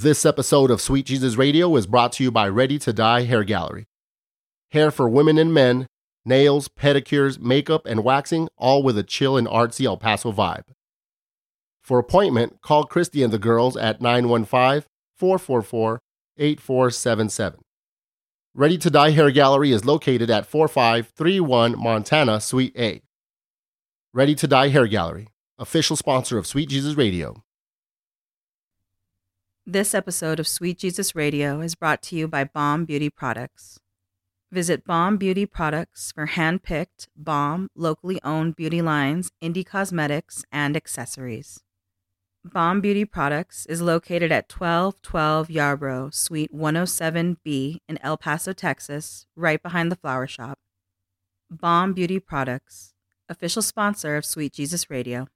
This episode of Sweet Jesus Radio is brought to you by Ready to Die Hair Gallery. Hair for women and men, nails, pedicures, makeup, and waxing, all with a chill and artsy El Paso vibe. For appointment, call Christy and the girls at 915 444 8477. Ready to Die Hair Gallery is located at 4531 Montana, Suite A. Ready to Die Hair Gallery, official sponsor of Sweet Jesus Radio. This episode of Sweet Jesus Radio is brought to you by Bomb Beauty Products. Visit Bomb Beauty Products for hand picked, bomb, locally owned beauty lines, indie cosmetics, and accessories. Bomb Beauty Products is located at 1212 Yarbrough, Suite 107B in El Paso, Texas, right behind the flower shop. Bomb Beauty Products, official sponsor of Sweet Jesus Radio.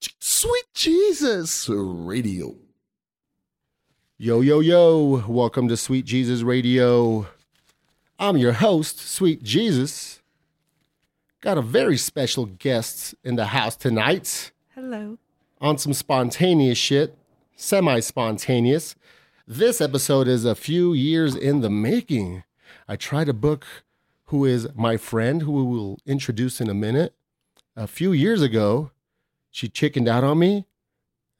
Sweet Jesus Radio. Yo, yo, yo, welcome to Sweet Jesus Radio. I'm your host, Sweet Jesus. Got a very special guest in the house tonight Hello. on some spontaneous shit, semi spontaneous. This episode is a few years in the making. I tried to book who is my friend, who we will introduce in a minute. A few years ago, she chickened out on me.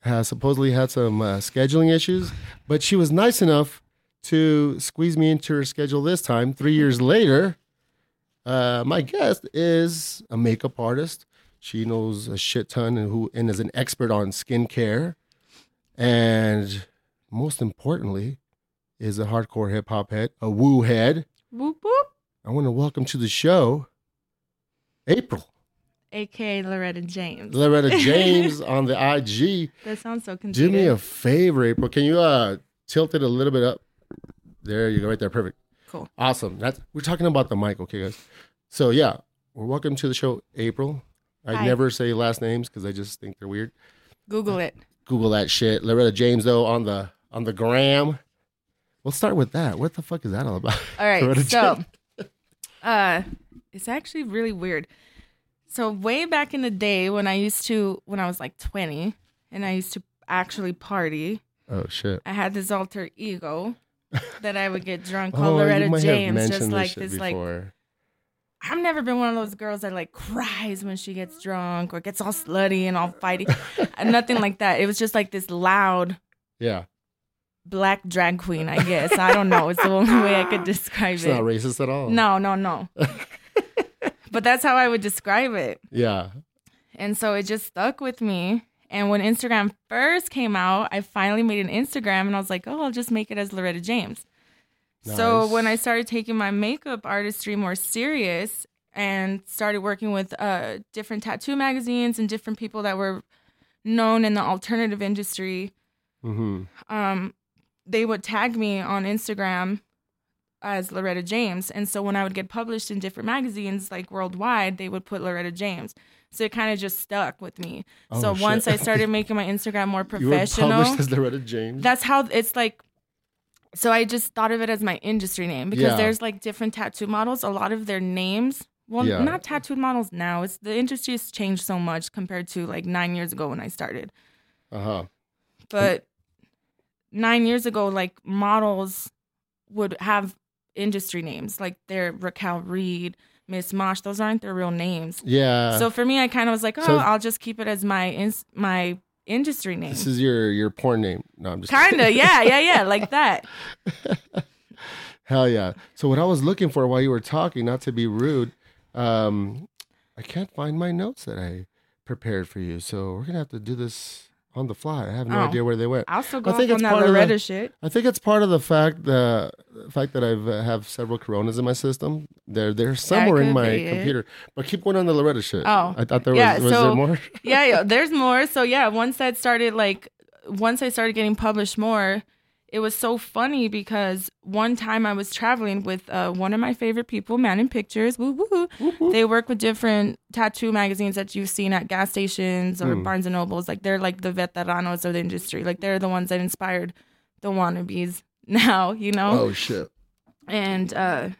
Uh, supposedly had some uh, scheduling issues, but she was nice enough to squeeze me into her schedule this time. Three years later, uh, my guest is a makeup artist. She knows a shit ton and who and is an expert on skincare, and most importantly, is a hardcore hip hop head, a woo head. Whoop whoop. I want to welcome to the show, April AKA Laretta James. Laretta James on the IG. that sounds so Do me a favor, April. Can you uh tilt it a little bit up? There you go, right there. Perfect. Cool. Awesome. That's we're talking about the mic, okay, guys. So yeah, we're welcome to the show, April. I Hi. never say last names because I just think they're weird. Google it. Google that shit. Laretta James though on the on the gram. We'll start with that. What the fuck is that all about? All right. Laretta so, James. uh, it's actually really weird. So way back in the day when I used to, when I was like 20, and I used to actually party, Oh shit. I had this alter ego that I would get drunk Oh, called you Laretta might have James, mentioned just like shit this, like. I've never been one of those girls that like cries when she gets drunk or gets all slutty and all fighty. Nothing like that. It was just like this loud yeah. black drag queen, I guess. I don't know. It's the only way I could describe It's it. not racist at all. No, no, no. But that's how I would describe it. Yeah. And so it just stuck with me. And when Instagram first came out, I finally made an Instagram and I was like, oh, I'll just make it as Laretta James. So when I started taking my makeup artistry more serious and started working with uh, different tattoo magazines and different people that were known in the alternative industry, Mm-hmm. um, they would tag me on Instagram as Laretta James. And so when I would get published in different magazines, like worldwide, they would put Laretta James. So it kind of just stuck with me. Oh, so shit. once I started making my Instagram more You were professional, published as Laretta James. that's how it's like. So I just thought of it as my industry name because Yeah. there's like different tattoo models. A lot of their names, well, Yeah. not tattooed models now. It's the industry has changed so much compared to like nine years ago when I started uh huh. but nine years ago, like models would have industry names, like they're Raquel Reed, Miss Mosh. Those aren't their real names. Yeah. so for me, I kind of was like, oh, So- I'll just keep it as my ins- my industry name. this is your your porn name. No, I'm just Kind of, yeah, yeah, yeah, like that. Hell yeah. So what I was looking for while you were talking, not to be rude, um, I can't find my notes that I prepared for you. So we're gonna have to do this on the fly. I have no Oh. idea where they went. I'll still I go think off it's on that of the- Laretta shit. I think it's part of the fact the, the fact that I've uh, have several Coronas in my system. They're they're somewhere in my be it. computer. But keep going on the Laretta shit. Oh. I thought there was was so- there more. yeah, yeah, there's more. So yeah, once that started like once I started getting published more, it was so funny because one time I was traveling with uh, one of my favorite people, Mannon Pictures. Woo woo. They work with different tattoo magazines that you've seen at gas stations or Barnes and Nobles. Like they're like the veteranos of the industry. Like they're the ones that inspired the wannabes now, you know? Oh shit. And uh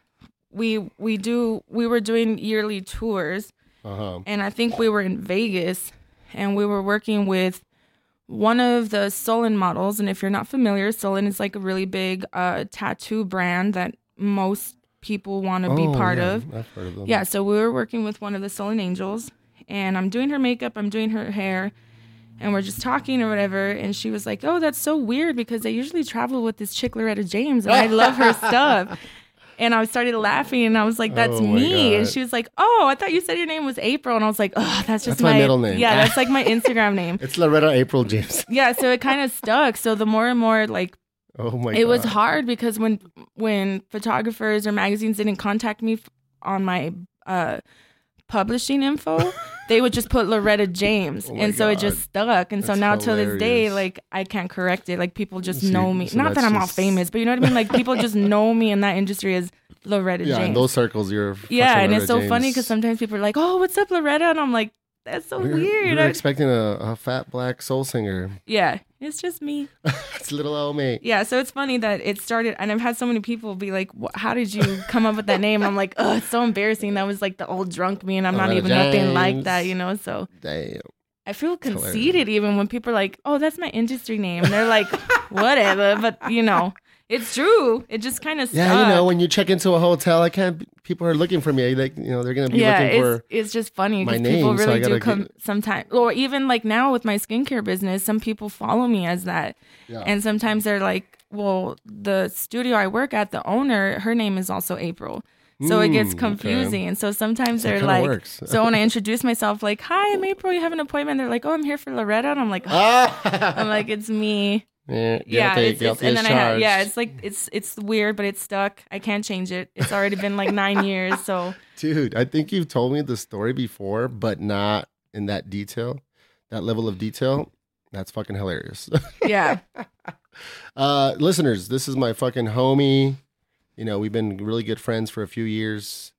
we we do we were doing yearly tours Uh huh. and I think we were in Vegas and we were working with one of the Solon models. And if you're not familiar, Solon is like a really big uh, tattoo brand that most people want to be Oh, part yeah, of. I've heard of them. Yeah, so we were working with one of the Solon Angels, and I'm doing her makeup, I'm doing her hair, and we're just talking or whatever. And she was like, "Oh, that's so weird because I usually travel with this chick Laretta James, and I love her stuff." And I started laughing, and I was like, "That's Oh my me." And she was like, "Oh, I thought you said your name was April," and I was like, "Oh, that's just That's my middle name." Yeah, that's like my Instagram name. It's Laretta April James. Yeah, so it kind of stuck. So the more and more like Oh my god. it was hard because when when photographers or magazines didn't contact me on my uh publishing info they would just put laretta james. Oh and so it just stuck. And so That's now to this day like i can't correct it. Like people just See, know me. so not that i'm all famous but you know what i mean? Like people just know me in that industry as laretta James. Yeah, in those circles, you're. yeah fucking and it's so Laretta funny because sometimes people are like oh what's up laretta? And i'm like that's so we were, weird. We were I- expecting a, a fat black soul singer. yeah it's just me It's little old me. Yeah, so it's funny that it started, and I've had so many people be like, "Wh- "How did you come up with that name?" I'm like, "Oh, it's so embarrassing. That was like the old drunk me, and I'm not even nothing like that, you know." So Damn. I feel conceited even when people are like, "Oh, that's my industry name," and they're like, "Whatever," but you know, it's true. It just kind of Yeah, you know, when you check into a hotel, I can't. People are looking for me. Like, you know, they're gonna be yeah, looking it's, for. it's just funny my because people name, so really do come get- sometimes, or even like now with my skincare business, some people follow me as that, Yeah. and sometimes they're like, "Well, the studio I work at, the owner, her name is also April." So it gets Mm, okay. confusing. And so sometimes So it they're like, so when I introduce myself, like, "Hi, I'm April. You have an appointment?" They're like, "Oh, I'm here for Laretta," and I'm like, Ah! "I'm like, it's me." Yeah, yeah, it's, it's, and then I have, yeah, it's like it's it's weird, but it's stuck. I can't change it. It's already been like nine years, so Dude, I think you've told me the story before, but not in that detail, that level of detail. That's fucking hilarious. yeah. uh, listeners, this is my fucking homie. You know, we've been really good friends for a few years.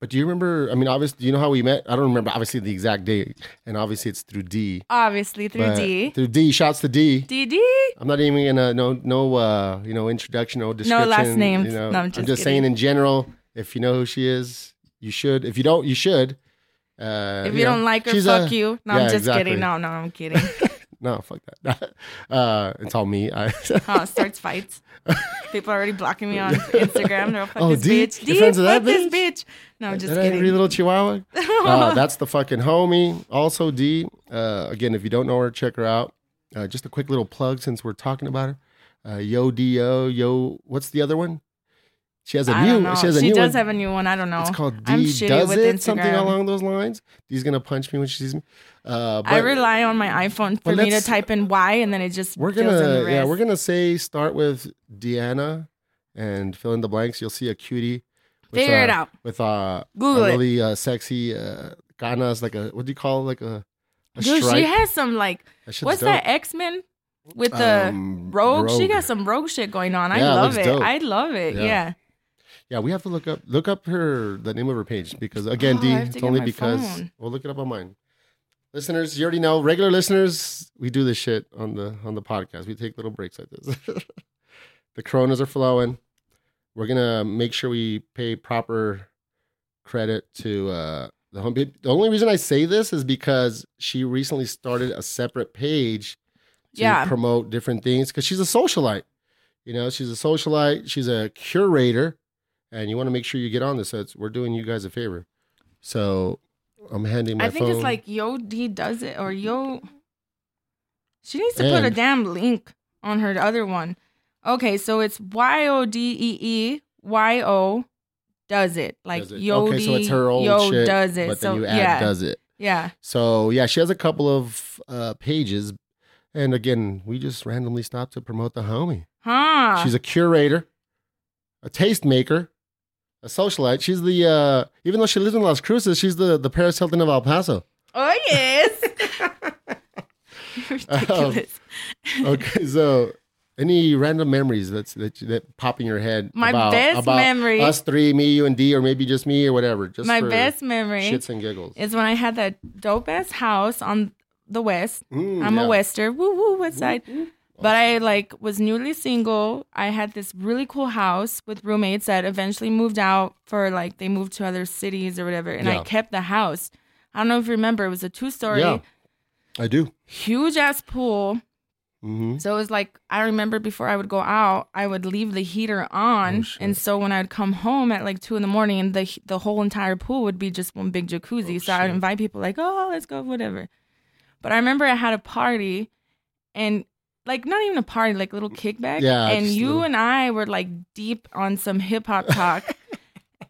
But do you remember? I mean, obviously, do you know how we met? I don't remember, obviously, the exact date. And obviously, it's through D. Obviously through But D. Through D. Shouts to D. DD. I'm not even gonna no no uh you know introduction no description. last names. You know, No, I'm I'm just saying in general. If you know who she is, you should. If you don't, you should. Uh, If you don't like her, she's fuck a- you. No, yeah, I'm just exactly. kidding. No, no, I'm kidding. No, fuck that. uh, it's all me. I, Oh, starts fights. People are already blocking me on Instagram. They're all, fuck Oh, this D? bitch. D, fuck that this bitch? bitch. No, I'm just that angry kidding. little chihuahua. uh, that's the fucking homie. Also, D. Uh, again, if you don't know her, check her out. Uh, just a quick little plug since we're talking about her. Uh, yo, Do, yo. What's the other one? She has a I new. She has a she new does one. have a new one. I don't know. It's called D I'm shitty does with it something along those lines. D's gonna punch me when she sees me. Uh, but I rely on my iPhone for me to type in Y and then it just we're fills in the gonna yeah we're gonna say start with Deanna and fill in the blanks. You'll see a cutie. with, Figure it uh, out. with uh, Google a it. really uh, sexy uh, ganas like a what do you call it? like a, a Dude, stripe. she has some like That what's dope. that X Men with the Um, rogue? She got some rogue shit going on. I Yeah, it love it. I love it. Yeah. Yeah. Yeah, we have to look up look up her the name of her page because again, Oh, D, I have to it's only because phone. we'll look it up on mine. Listeners, you already know. Regular listeners, we do this shit on the on the podcast. We take little breaks like this. the coronas are flowing. We're gonna make sure we pay proper credit to uh, the home. The only reason I say this is because she recently started a separate page to Yeah. promote different things because she's a socialite. You know, she's a socialite. She's a curator, and you want to make sure you get on this. It's, we're doing you guys a favor. So I'm handing my I think phone. it's like Yo D does it or Yo. She needs to put a damn link on her other one. Okay, so it's Y O D E E Y O does it like Does it. Yo okay, so it's her old Yo shit, does it. but so then you add yeah, does it. yeah. So yeah, she has a couple of uh, pages, and again, we just randomly stopped to promote the homie. Huh. She's a curator, a taste maker, a socialite. She's the uh, even though she lives in Las Cruces, she's the the Paris Hilton of El Paso. oh yes. Um, Okay, so any random memories that's that that pop in your head? My about, best about memory- us three, me, you, and D, or maybe just me or whatever. Just My best memory shits and giggles. is when I had that dope ass house on the west. Mm, I'm yeah. a wester. Woo woo west side. But I like was newly single. I had this really cool house with roommates that eventually moved out for like they moved to other cities or whatever. And Yeah. I kept the house. I don't know if you remember, it was a two story, Yeah, I do. huge ass pool. Mm-hmm. So it was like I remember before I would go out, I would leave the heater on, Oh, shit. and so when I'd come home at like two in the morning, and the the whole entire pool would be just one big jacuzzi. Oh, so I'd shit. invite people like, oh, let's go, whatever. But I remember I had a party, and like not even a party, like little kickback. Yeah, and you little- and I were like deep on some hip hop talk.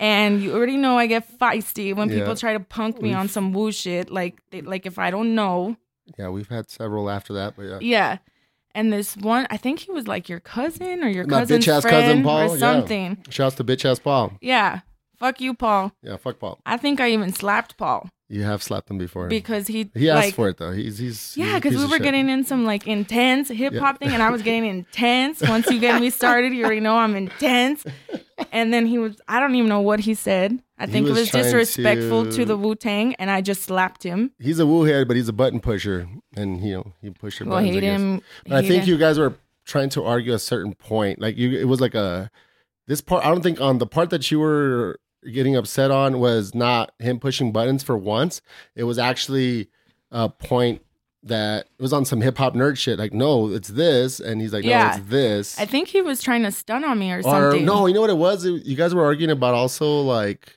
And you already know I get feisty when Yeah. people try to punk me We've- on some woo shit. Like, they, like if I don't know, Yeah, we've had several after that, but yeah. yeah. And this one, I think he was like your cousin or your cousin's friend cousin Paul, or something. Shouts to bitch ass Paul. Yeah. Fuck you, Paul. Yeah, fuck Paul. I think I even slapped Paul You have slapped him before. because he he asked like, for it though. He's he's Yeah, because we were shit. getting in some like intense hip hop Yeah. thing, and I was getting intense. Once you get me started, you already know I'm intense. And then he was, I don't even know what he said. I He think it was was disrespectful to, to- the Wu Tang, and I just slapped him. He's a Wu head, but he's a button pusher, and you know he pushed your Well, buttons. he I didn't. But I he think didn't- you guys were trying to argue a certain point. Like you, it was like a this part. I don't think on the part that you were getting upset on was not him pushing buttons for once. It was actually a point that it was on some hip hop nerd shit. Like, no, it's this, and he's like, no, Yeah. it's this. I think he was trying to stun on me or or something. no, you know what it was? It- you guys were arguing about also like,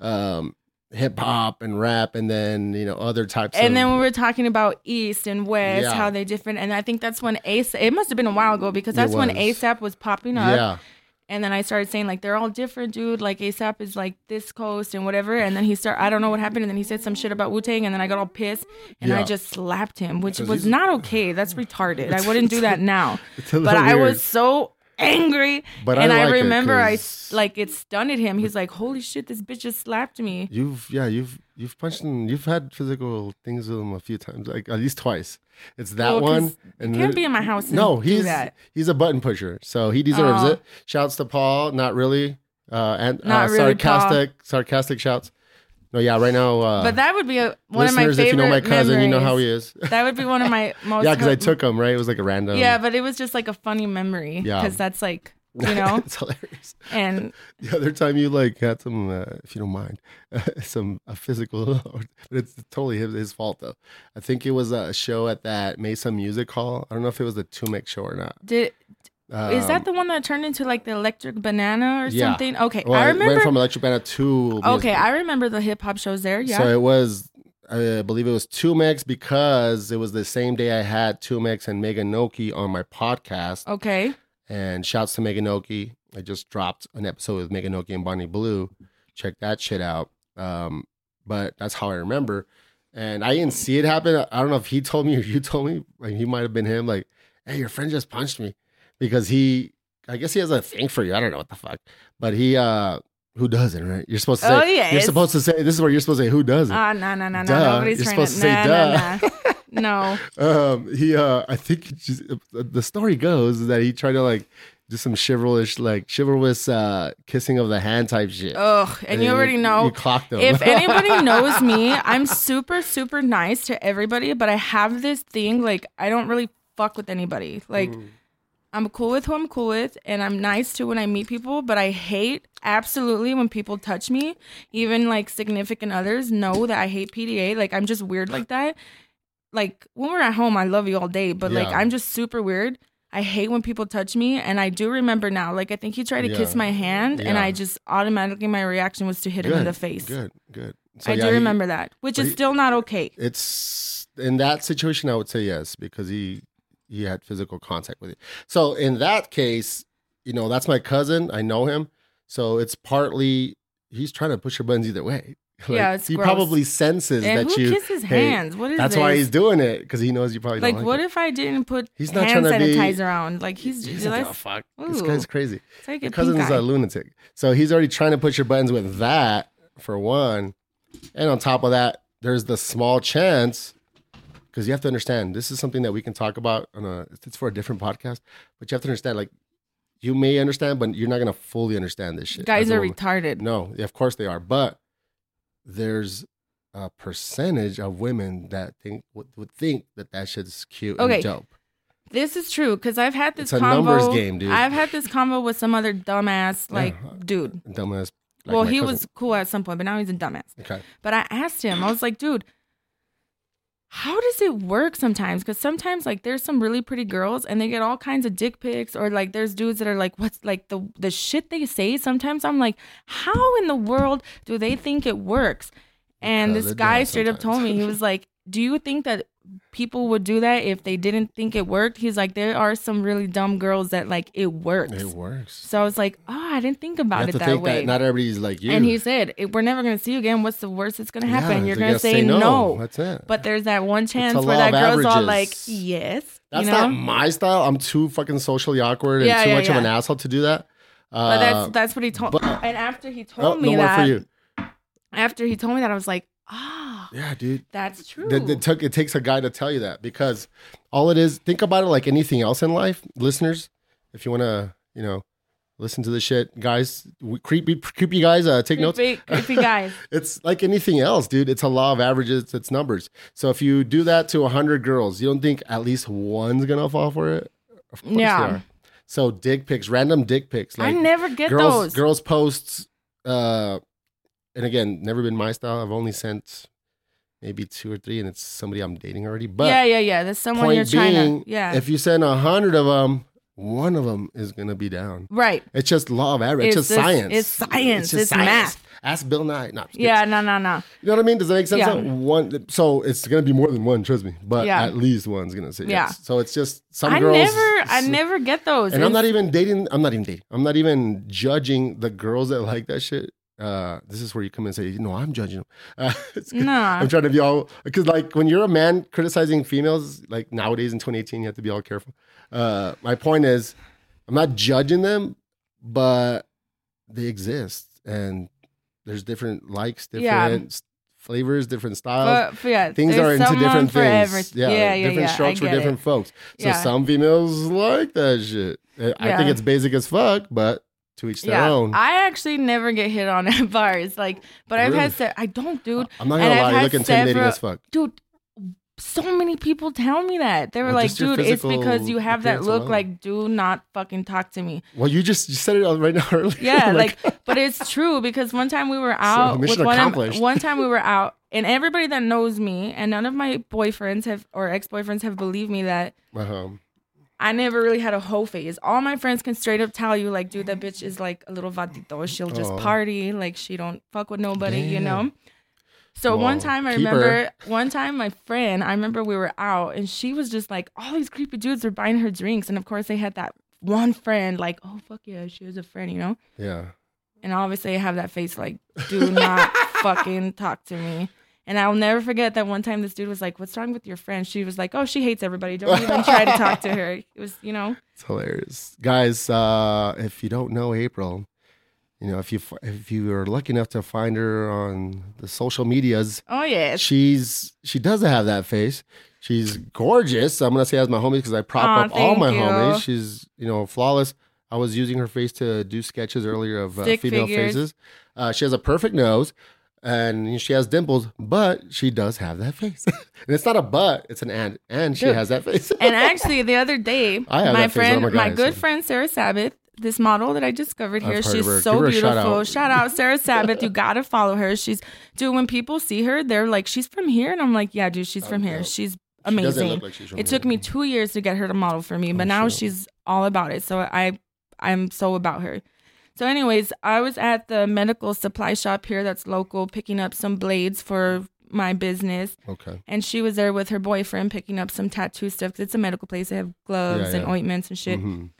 um, hip hop and rap, and then you know other types. Of And of, then we were talking about East and West, Yeah. how they different. And I think that's when ASAP, it must have been a while ago because that's when. ASAP was popping up. yeah, And then I started saying, like, they're all different, dude. Like, ASAP is like this coast and whatever. And then he started, I don't know what happened. And then he said some shit about Wu Tang. And then I got all pissed and I just slapped him, which was not okay. That's retarded. I wouldn't do that now. But I was so angry. But and I, like it remember I like, it stunned him. He's like, holy shit, this bitch just slapped me. You've yeah, you've you've punched him. You've had physical things with him a few times, like at least twice. It's that Well, one. And can't be in my house no, he's that. he's a button pusher, so he deserves Oh. it. Shouts to Paul. Not really. Uh, and Not uh, really, Paul. sarcastic, sarcastic shouts. No, yeah, right now. Uh, But that would be a, one of my listeners, favorite if you know my cousin, you know how he is. That would be one of my most. yeah, because I took him. Right, it was like a random. Yeah, but it was just like a funny memory. Yeah. Because that's like, you know, it's hilarious. and The other time you like had some, uh, if you don't mind, some a physical, but it's totally his, his fault though. I think it was a show at that Mesa Music Hall. I don't know if it was a Make show or not. did is that Um, the one that turned into like the electric banana or Yeah. something? Okay, well, I it remember. went from Electric Banana to okay, music. I remember the hip hop shows there. Yeah. So it was, I believe it was Two Mix because it was the same day I had Two Mix and Megan Noki on my podcast. okay. And shouts to Megan Noki. I just dropped an episode with Megan Noki and Bonnie Blue. Check that shit out. Um, but that's how I remember. And I didn't see it happen. I don't know if he told me or you told me. Like he might have been him. Like, hey, your friend just punched me because he. I guess he has a thing for you. I don't know what the fuck. But he. uh Who doesn't? Right? You're supposed to say. Oh, yes. You're supposed to say. This is where you're supposed to say. Who doesn't? Ah, no, no, no, no. Duh. Nobody's You're supposed to say nah, duh. nah, nah. No. um he uh i think just, the story goes that he tried to like do some chivalrous like chivalrous uh kissing of the hand type shit Ugh. And you then already know. you clocked him if anybody knows me, I'm super, super nice to everybody, but I have this thing like I don't really fuck with anybody. Like Mm. I'm cool with who I'm cool with, and I'm nice to when I meet people, but I hate absolutely when people touch me. Even like significant others know that I hate PDA. Like I'm just weird like that. Like when we're at home, I love you all day, but like I'm just super weird. I hate when people touch me, and I do remember now. Like I think he tried to kiss my hand, and I just automatically my reaction was to hit him in the face. good good So, I yeah, do he- remember that, which is he- still not okay. it's in that situation i would say yes because he he had physical contact with you so in that case you know that's my cousin i know him so it's partly he's trying to push your buttons either way Yeah, it's he gross. probably senses And that who you kisses hey, hands? What is it? that's this? why he's doing it because he knows you probably like, don't like what it. if I didn't put He's not hand trying to be- sanitizer on? Like he's, He he's give a oh, fuck. This guy's crazy. it's like cousin's a lunatic. So he's already trying to push your buttons with that for one. And on top of that, there's the small chance because you have to understand this is something that we can talk about on a it's for a different podcast, but you have to understand like you may understand, but you're not gonna fully understand this shit. Guys are woman. retarded. No, of course they are, but there's a percentage of women that think would, would think that that shit's cute Okay. and dope. This is true because I've had this It's a combo. numbers game, dude. I've had this combo with some other dumbass like Yeah. dude. Dumbass. like well, he cousin. was cool at some point, but now he's a dumbass. okay. But I asked him, I was like, dude, how does it work sometimes? Because sometimes like there's some really pretty girls and they get all kinds of dick pics, or like there's dudes that are like, what's like the the shit they say. Sometimes I'm like, how in the world do they think it works? And Because this guy straight up told me he was like, do you think that people would do that if they didn't think it worked? He's like, there are some really dumb girls that like it works. It works. So I was like, oh, I didn't think about it that way. that not everybody's like you. And he said, we're never going to see you again. What's the worst that's going to happen? Yeah, You're going to gotta say, no. That's it. But there's that one chance where that girl's all like, yes. That's you know? not my style. I'm too fucking socially awkward and Yeah, too yeah, much of an asshole to do that. Uh, but that's that's what he told but- And after he oh, told no me more that, for you. after he told me that, I was like, ah, Yeah, dude. that's true. It, it took it takes a guy to tell you that because all it is. Think about it like anything else in life, listeners. If you want to, you know, listen to the shit, guys, we- creepy, creepy guys. Uh, take notes. creepy, creepy guys. It's like anything else, dude. It's a law of averages. It's numbers. So if you do that to hundred girls, you don't think at least one's gonna fall for it? Of course Yeah. they are. So dick pics, random dick pics. I Like never get girls, those. girls posts. Uh, and again, never been my style. I've only sent maybe two or three, and it's somebody I'm dating already. But yeah, yeah, yeah. There's someone you're trying being, to. Yeah. if you send a hundred of them, one of them is gonna be down. right. It's just law of average. It's, It's just science. it's science. just It's math. Ask Bill Nye. No, I'm just kidding. Yeah. No. No. No. You know what I mean? Does that make sense? Yeah. So One, so it's gonna be more than one. Trust me, but Yeah. at least one's gonna say Yeah. yes. So it's just some I girls. never. I never get those. And I'm not even dating. I'm not even dating. I'm not even judging the girls that like that shit. Uh, this is where you come and say, no, I'm judging them. Uh, Nah. I'm trying to be all because like when you're a man criticizing females, like nowadays in 2018, you have to be all careful. Uh, my point is, I'm not judging them, but they exist and there's different likes, different s- flavors, different styles But, yeah, things are into different things. yeah, yeah, yeah, different yeah, strokes for different it. folks. So Yeah. some females like that shit. I think it's basic as fuck, but to each their Yeah, own. I actually never get hit on at bars. Like, but I've Really? had se- I don't, dude. I'm not gonna I've lie, you look intimidating several- as fuck. Dude, so many people tell me that they were Well, like, dude, it's because you have that look. alone. Like, do not fucking talk to me. Well, you just you said it right now earlier. Yeah, like, but it's true because one time we were out with mission one. Of, one time we were out, and everybody that knows me and none of my boyfriends have or ex boyfriends have believed me that uh-huh. I never really had a hoe phase. All my friends can straight up tell you, like, dude, that bitch is like a little vatito. She'll just Aw. party, like she don't fuck with nobody, you know. So one time I keep her. remember, one time my friend, I remember we were out and she was just like, all these creepy dudes were buying her drinks, and of course they had that one friend, like, oh fuck yeah, she was a friend, you know. Yeah. And obviously I have that face like, do not fucking talk to me. And I'll never forget that one time this dude was like, What's wrong with your friend? She was like, Oh, she hates everybody. Don't even try to talk to her. It was, you know, It's hilarious. Guys, uh, if you don't know April, you know, if you if you are lucky enough to find her on the social medias, oh yes. she's she doesn't have that face. She's gorgeous. I'm gonna say as my homies because I prop Aw, up all my you. homies. She's you know flawless. I was using her face to do sketches earlier of uh, female figures. faces. Uh, she has a perfect nose, and she has dimples, but she does have that face. and it's not a but; it's an and, and she Dude. has that face. And actually, the other day, my I'm oh friend, my good so- friend Sarah Sabbath, this model that I discovered here, she's so a shout beautiful. out. Shout out Sarah Sabbath. You gotta follow her. She's dude. When people see her, they're like, "She's from here," and I'm like, "Yeah, dude, she's oh, from here. She's She amazing." look like she's it here. took me two years to get her to model for me, oh, but Oh, now shit. she's all about it. So I, I'm so about her. So, anyways, I was at the medical supply shop here that's local, picking up some blades for my business. Okay. And she was there with her boyfriend picking up some tattoo stuff 'cause it's a medical place. They have gloves Yeah, and ointments and shit. Mhm.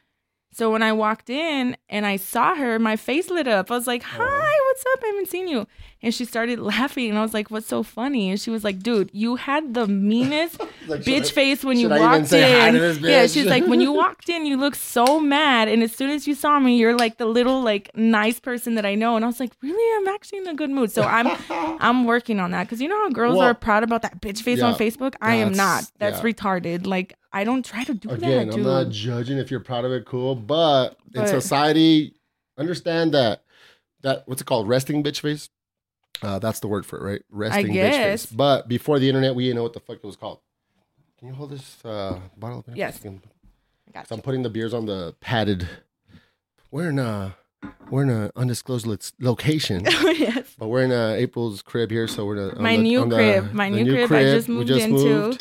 So when I walked in and I saw her, my face lit up. I was like, "Hi, what's up? I haven't seen you." And she started laughing, and I was like, "What's so funny?" And she was like, "Dude, you had the meanest Like, bitch I- face when you should I even walked in." Yeah, she's like, "When you walked in, you looked so mad, and as soon as you saw me, you're like the little like nice person that I know." And I was like, "Really? I'm actually in a good mood." So I'm I'm working on that because you know how girls Well, are proud about that bitch face on Facebook. I am not. that's- yeah. retarded. Like I don't try to do Again, that, I'm not judging if you're proud of it, cool. But, in society, understand that that what's it called, resting bitch face. Uh, that's the word for it, right? Resting bitch face. But before the internet, we didn't know what the fuck it was called. Can you hold this uh, bottle? Up here? Yes. Can- I got. So I'm putting the beers on the padded. We're in a we're in an undisclosed lo- location, yes. but we're in uh, April's crib here. So we're in a, My the- new on the- crib. My the new crib I just moved into.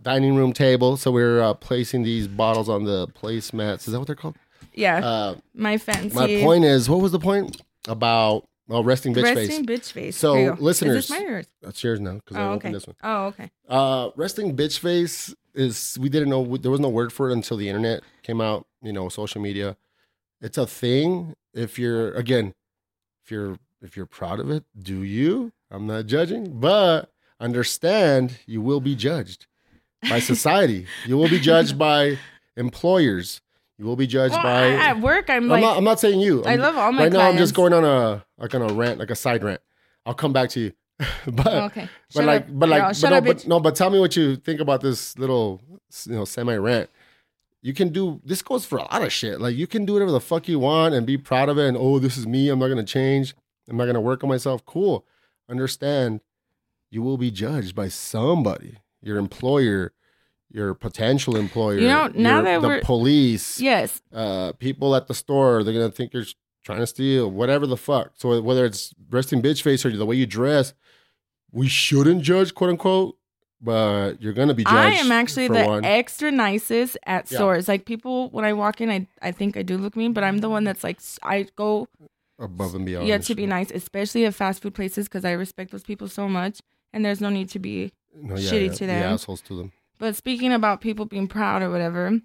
Dining room table. So we're uh, placing these bottles on the placemats. Is that what they're called? Yeah. Uh, my fancy. my point is, what was the point about? Oh, resting bitch resting face. bitch face. So, Here you go. listeners- Is this mine or yours? That's yours now because I Oh, opened okay. this one. Oh, okay. Uh, resting bitch face is we didn't know there was no word for it until the internet came out. You know, social media. It's a thing. If you're again, if you're if you're proud of it, do you? I'm not judging, but understand you will be judged by society. you will be judged by employers. You will be judged Well, by. I- at work, I'm I'm like, not. I'm not saying you. I I'm- love all my right now. I'm just going on a like on a rant, like a side rant. I'll come back to you, but Oh, okay. but Shut like, up, but like, girl. but no, up, but no, but tell me what you think about this little, you know, semi rant. You can do this goes for a lot of shit. Like you can do whatever the fuck you want and be proud of it. And oh, this is me. I'm not gonna change. I'm not gonna work on myself. Cool. Understand. You will be judged by somebody. Your employer, your potential employer. You know, now your- that the we're- police, Yes. uh, people at the store, they're gonna think you're trying to steal, whatever the fuck. So whether it's resting bitch face or the way you dress, we shouldn't judge, quote unquote, but you're gonna be judged. I am actually the one. extra nicest at Yeah. stores. Like people, when I walk in, I I think I do look mean, but I'm the one that's like I go above and beyond. yeah to be nice, especially at fast food places because I respect those people so much, and there's no need to be. No, shitty to be them. assholes to them. But speaking about people being proud or whatever,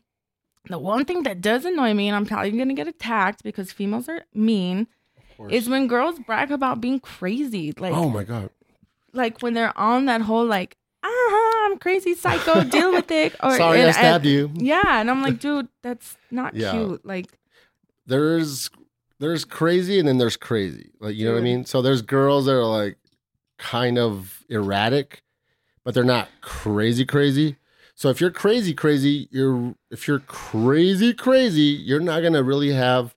the one thing that does annoy me, and I'm probably gonna get attacked because females are mean, is when girls brag about being crazy. Like oh my god! like when they're on that whole like, uh huh, I'm crazy psycho, deal with it. Or Sorry, and- I stabbed and- you. Yeah, and I'm like, dude, that's not Yeah. cute. Like, There's there's crazy and then there's crazy. Like you know what I mean? So there's girls that are like kind of erratic, but they're not crazy crazy. So if you're crazy crazy, you're if you're crazy crazy, you're not gonna really have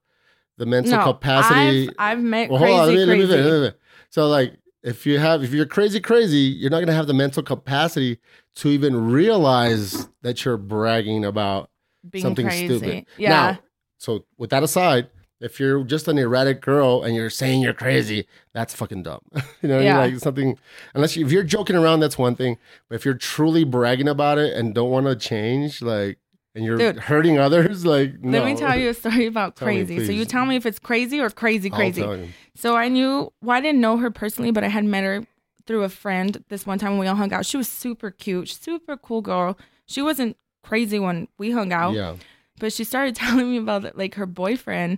the mental no, capacity. I've, I've met well, crazy, on, let me, let me crazy. let me finish. So like if you have if you're crazy crazy, you're not gonna have the mental capacity to even realize that you're bragging about being something crazy. stupid. Yeah. Now, so with that aside, if you're just an erratic girl and you're saying you're crazy, that's fucking dumb. you know, Yeah. I mean? like something. Unless you, if you're joking around, that's one thing. But if you're truly bragging about it and don't want to change, like, and you're Dude. hurting others, like, no. Let me tell you a story about Tell me, crazy. so you tell me if it's crazy or crazy, crazy. So I knew, well, I didn't know her personally, but I had met her through a friend this one time when we all hung out. She was super cute, super cool girl. She wasn't crazy when we hung out, Yeah. But she started telling me about like her boyfriend.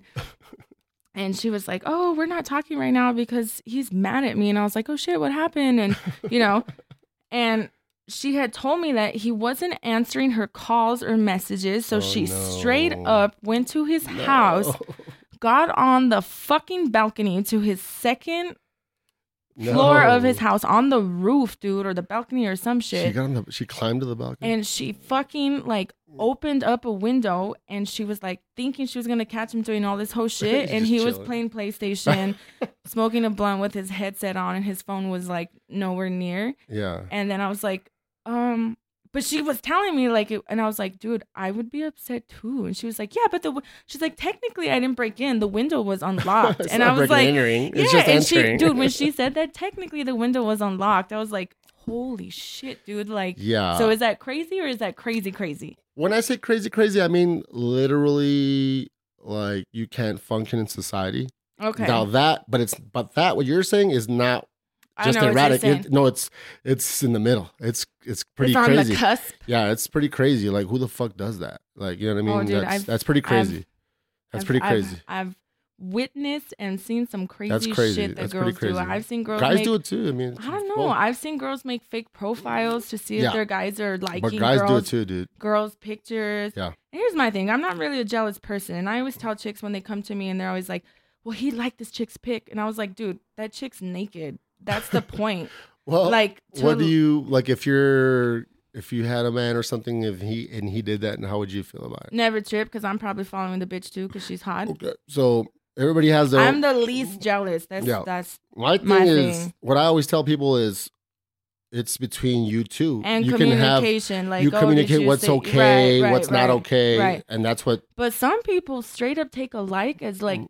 And she was like, "Oh, we're not talking right now because he's mad at me." And I was like, "Oh shit, what happened?" And you know, and she had told me that he wasn't answering her calls or messages, so Oh, she no. straight up went to his house, got on the fucking balcony to his second No. floor of his house on the roof, dude, or the balcony or some She shit. got on the. She climbed to the balcony. and she fucking like opened up a window and she was like thinking she was gonna catch him doing all this whole shit. and he was playing PlayStation, smoking a blunt with his headset on, and his phone was like nowhere near. yeah. And then I was like, um, but she was telling me like, it, and I was like, dude, I would be upset too. And she was like, yeah, but the, she's like, technically, I didn't break in. The window was unlocked. And I was like, and entering. yeah, It's just and she, dude, when she said that, technically the window was unlocked. I was like, holy shit, dude. Like, Yeah. so is that crazy or is that crazy crazy? when I say crazy, crazy, I mean literally like you can't function in society. Okay, Now that, but it's but that what you're saying is not I just know what you're erratic. It- no, it's it's in the middle. It's it's pretty it's on crazy. the cusp. yeah, it's pretty crazy. Like who the fuck does that? Like you know what I mean? Oh, dude, that's that's pretty I've- crazy. that's I've- pretty I've- crazy. I've, witnessed and seen some crazy, crazy. shit that That's girls do. I've seen girls Guys make, do it too. I mean, I don't know. well, I've seen girls make fake profiles to see Yeah. if their guys are liking but guys girls, do it too, dude. girls' pictures. Yeah. And here's my thing: I'm not really a jealous person, and I always tell chicks when they come to me and they're always like, "Well, he liked this chick's pic," and I was like, "Dude, that chick's naked. That's the point." Well, like, to, what do you like if you're if you had a man or something if he and he did that and how would you feel about it? never trip because I'm probably following the bitch too because she's hot. Okay, so everybody has their. I'm the least jealous. That's Yeah. that's my thing my is thing. what I always tell people is it's between you two. and you can have communication. like you oh, communicate you what's say- okay, right, right, what's not okay, right. and that's what But some people straight up take a like as like,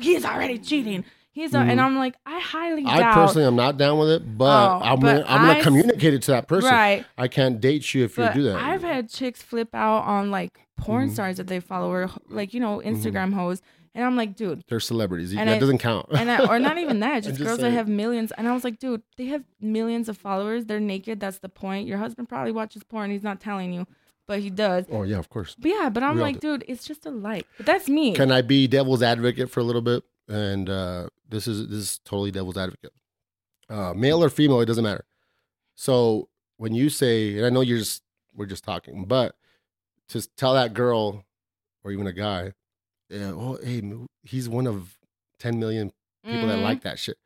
he's already cheating. He's a, and I'm like, I highly Mm-hmm. I doubt. personally am not down with it, but Oh, I'm but gonna, I'm gonna I- communicate it to that person. Right. I can't date you if But you do that. I've had chicks flip out on like porn Mhm. stars that they follow or like you know Instagram hoes, and I'm like, dude, They're celebrities. And that I- doesn't count. and I, or not even that, just just girls that have millions. And I was like, dude, they have millions of followers. They're naked. That's the point. Your husband probably watches porn. He's not telling you, but he does. oh yeah, of course. But yeah, but I'm We like, dude, it's just a like. But that's me. Can I be devil's advocate for a little bit? And uh, this is this is totally devil's advocate. Uh, male or female, it doesn't matter. So when you say, and I know you're just we're just talking, but to tell that girl or even a guy, yeah, oh hey, he's one of ten million people that Mhm. like that shit.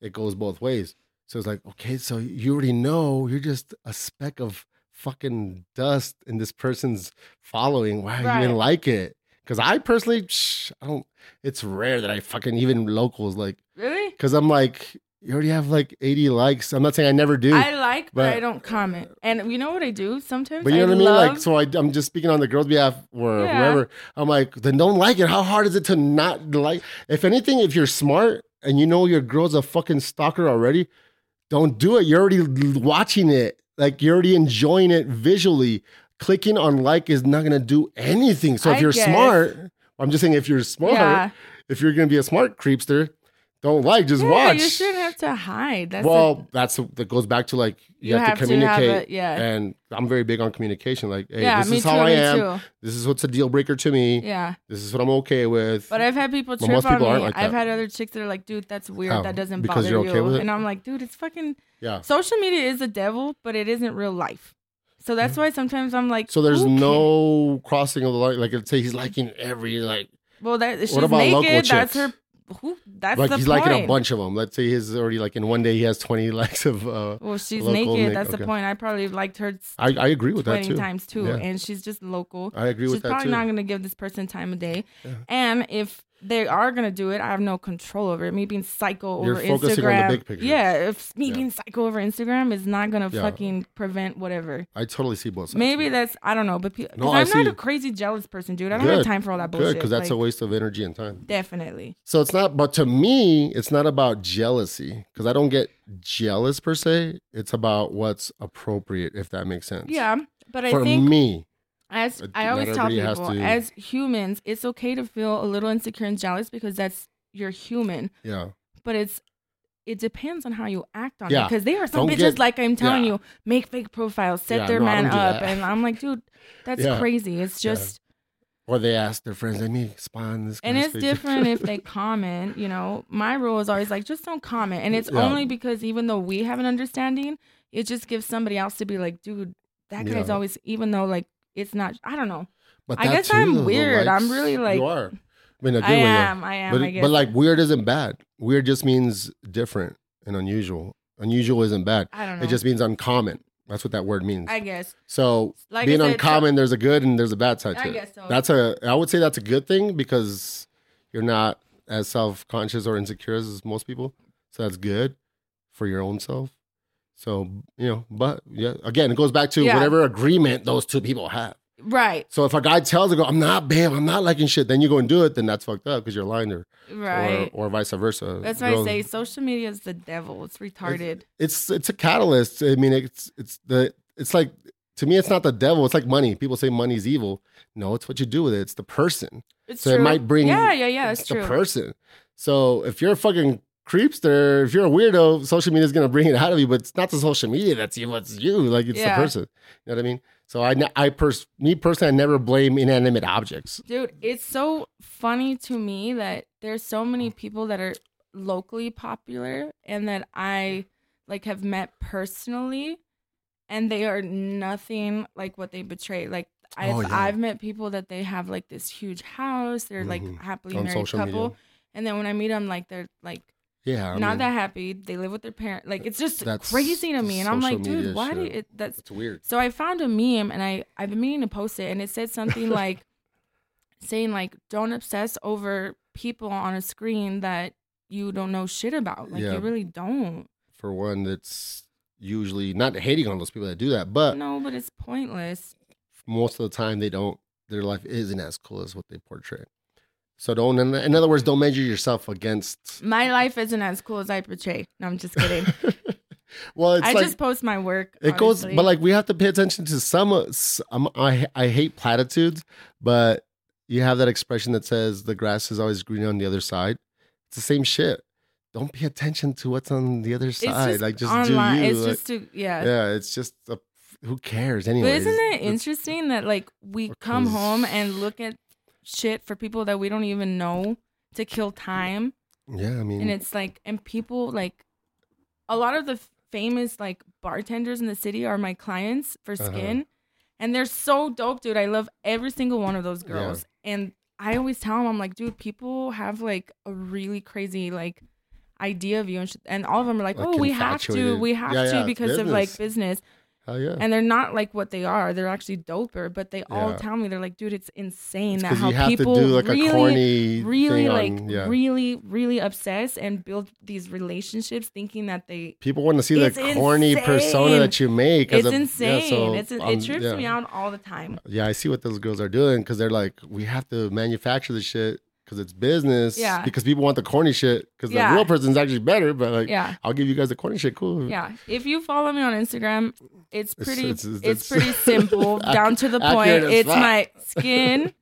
It goes both ways. So it's like, okay, so you already know you're just a speck of fucking dust in this person's following. Why you even Right. like it? Because I personally, psh, I don't. It's rare that I fucking even locals like. Really? Because I'm like, you already have like 80 likes. I'm not saying I never do, I like, but, but- I don't comment. And you know what I do sometimes? but you know I what I mean. love, like, so I, I'm just speaking on the girl's behalf or Yeah. whoever. I'm like, then don't like it. How hard is it to not like? If anything, if you're smart and you know your girl's a fucking stalker already, don't do it. You're already watching it. Like you're already enjoying it visually. Clicking on like is not gonna do anything. So if I you're guess. smart, I'm just saying if you're smart, yeah, if you're gonna be a smart creepster, don't like, just yeah, watch. You shouldn't have to hide. That's well, that's that goes back to like you, You have, have to to have communicate. yeah. And I'm very big on communication. Like, hey, yeah, this is too. how I am. too. This is what's a deal breaker to me. Yeah. This is what I'm okay with. But I've had people trip most on people me. aren't like I've had other chicks that are like, dude, that's weird. How? That doesn't Because bother you're okay you. with it? And I'm like, dude, it's fucking yeah. social media is the devil, but it isn't real life. So that's why sometimes I'm like, So there's cares? no crossing of the line. Like, let's say he's liking every like, Well, that she's about local naked. That's her. Who? That's like the he's point. liking a bunch of them. Let's say he's already like in one day he has 20 likes of. uh Well, she's naked. Nick- That's okay. the point. I probably liked her I, I agree with that twenty too. times too, Yeah. and she's just local. I agree She's with that She's probably not gonna give this person time of day. Yeah. And if they are gonna do it, I have no control over it. Me being psycho You're over focusing on the Instagram. Yeah, if me Yeah. being psycho over Instagram is not gonna Yeah. fucking prevent whatever. I totally see both sides. Maybe that's I don't know, but pe- No, I'm not a crazy jealous person, dude. I don't Good. have time for all that bullshit. because that's a waste of energy and time. definitely. So it's not, but to me, it's not about jealousy because I don't get jealous per se. It's about what's appropriate, if that makes sense. Yeah, but I For think me, as I always tell people, to- as humans, it's okay to feel a little insecure and jealous because that's you're human. yeah, But it's it depends on how you act on Yeah. it because there are some Don't bitches get- like I'm telling yeah. you make fake profiles, set Yeah, their no, man up, and I'm like, dude, that's crazy. It's just or they ask their friends, "Let me spawn this." and it's different if they comment. You know, my rule is always like just don't comment, and it's only because even though we have an understanding, it just gives somebody else to be like, dude, that guy's always even though like it's not. I don't know. But I guess I'm weird. I'm really, like- you are. I mean, a good I way, am. I am. But, I guess. but like weird isn't bad. Weird just means different and unusual. Unusual isn't bad. I don't know. It just means uncommon. That's what that word means. I guess. so Like being said, uncommon, there's a good and there's a bad side to I it. guess so. That's a. I would say that's a good thing because you're not as self conscious or insecure as most people. So that's good for your own self. So you know, but yeah, again, it goes back to Yeah. whatever agreement those two people have. Right. So if a guy tells a girl, "I'm not, babe, I'm not liking shit," then you go and do it, then that's fucked up because you're lying to her, Right. or or vice versa. That's why I say social media is the devil. It's retarded. it's it's a catalyst. I mean, it's it's the it's like to me, it's not the devil. It's like money. People say money's evil. No, it's what you do with it. It's the person. It's So it might bring Yeah, yeah, yeah. It's it's true. the person. So if you're a fucking creepster, if you're a weirdo, social media is gonna bring it out of you. But it's not the social media that's you. It's you. Like it's Yeah. the person. You know what I mean? So I I pers- me personally, I never blame inanimate objects. Dude, it's so funny to me that there's so many people that are locally popular and that I like have met personally and they are nothing like what they betray. Like I've Oh, yeah. I've met people that they have like this huge house, they're like Mhm. happily On married couple. media. And then when I meet them, like they're like Yeah, I not mean, that happy. They live with their parents. Like it's just crazy to me. And I'm like, dude, why do it? That's it's weird. so I found a meme and I I've been meaning to post it and it said something like saying like don't obsess over people on a screen that you don't know shit about. Like Yeah. you really don't. For one, that's usually not hating on those people that do that, but no, but it's pointless. most of the time they don't their life isn't as cool as what they portray So don't. In, other words, don't measure yourself against. My life isn't as cool as I portray. No, I'm just kidding. Well, it's I like just post my work. it goes, but like we have to pay attention to some. some um, I I hate platitudes, but you have that expression that says the grass is always greener on the other side. It's the same shit. Don't pay attention to what's on the other side. just like just online. do you. It's like- just to yeah. yeah, it's just a, who cares anyway. But isn't it interesting that like we come home and look at shit for people that we don't even know to kill time, Yeah, I mean, and it's like and people like a lot of the famous like bartenders in the city are my clients for Uh-huh. skin, and they're so dope, dude. I love every single one of those Yeah. girls, and I always tell them, I'm like, dude, people have like a really crazy like idea of you, and, sh- and all of them are like, Like oh, we have to, we have Yeah, to yeah, because of like business. Yeah. and they're not like what they are. They're actually doper, but they all Yeah. tell me they're like, dude, it's insane that how you have to people do like really, a corny really thing like on, yeah. really, really obsess and build these relationships, thinking that they. People want to see the corny persona that you make. It's a- yeah, insane. so, it's um, it trips yeah. me out all the time. Yeah, I see what those girls are doing because they're like, we have to manufacture the shit because it's business. Yeah. Because people want the corny shit because Yeah. the real person's actually better. But like, Yeah. I'll give you guys the corny shit. Cool. Yeah, if you follow me on Instagram, it's It's- pretty. it's- It's, it's- pretty simple, down to the point. It's my skin,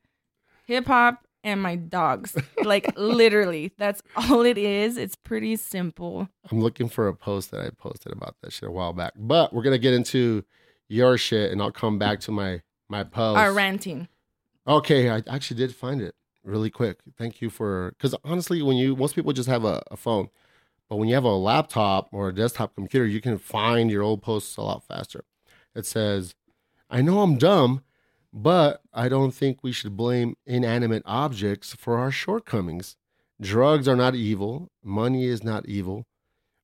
hip hop, and my dogs. Like literally, that's all it is. It's pretty simple. I'm looking for a post that I posted about that shit a while back. But we're gonna get into your shit, and I'll come back to my my post. Our ranting. Okay, I actually did find it really quick. Thank you for because honestly, when you most people just have a, a phone, but when you have a laptop or a desktop computer, you can find your old posts a lot faster. It says, "I know I'm dumb, but I don't think we should blame inanimate objects for our shortcomings. Drugs are not evil. Money is not evil."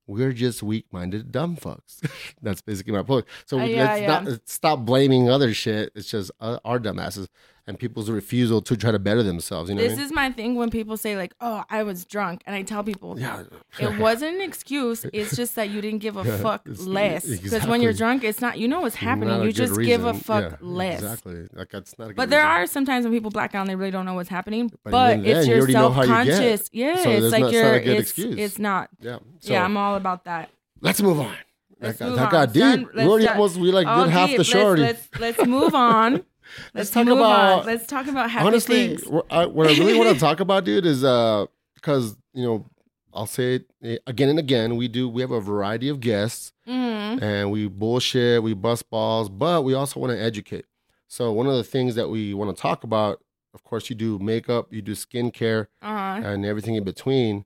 We're just weak-minded dumb fucks. That's basically my point. So Uh, yeah, let's yeah. not stop blaming other shit. It's just uh, our dumbasses and people's refusal to try to better themselves. You know, This I mean? is my thing when people say like, "Oh, I was drunk," and I tell people, yeah, it wasn't an excuse. It's just that you didn't give a Yeah, fuck less. Because when you're drunk, it's not you know what's happening. You just give a fuck Yeah, less. Exactly. Like that's not. But there reason. are sometimes when people black out and they really don't know what's happening. But But, it's then, you your already know how self you get. conscious. Yeah, So it's like not- it's a good it's, excuse. it's not. Yeah. So yeah, I'm all about that. let's move on. Let's that got, move that got deep. son. we already almost we like did half deep. the show already. Let's, let's let's move on. Let's, talk about- on. Let's talk about happy Honestly, what I, what I really want to talk about, dude, is uh, because you know, I'll say it eh, again and again. We do. We have a variety of guests. Mhm. and we bullshit, we bust balls, but we also want to educate. So one of the things that we want to talk about, of course, you do makeup, you do skincare, Uh-huh. and everything in between.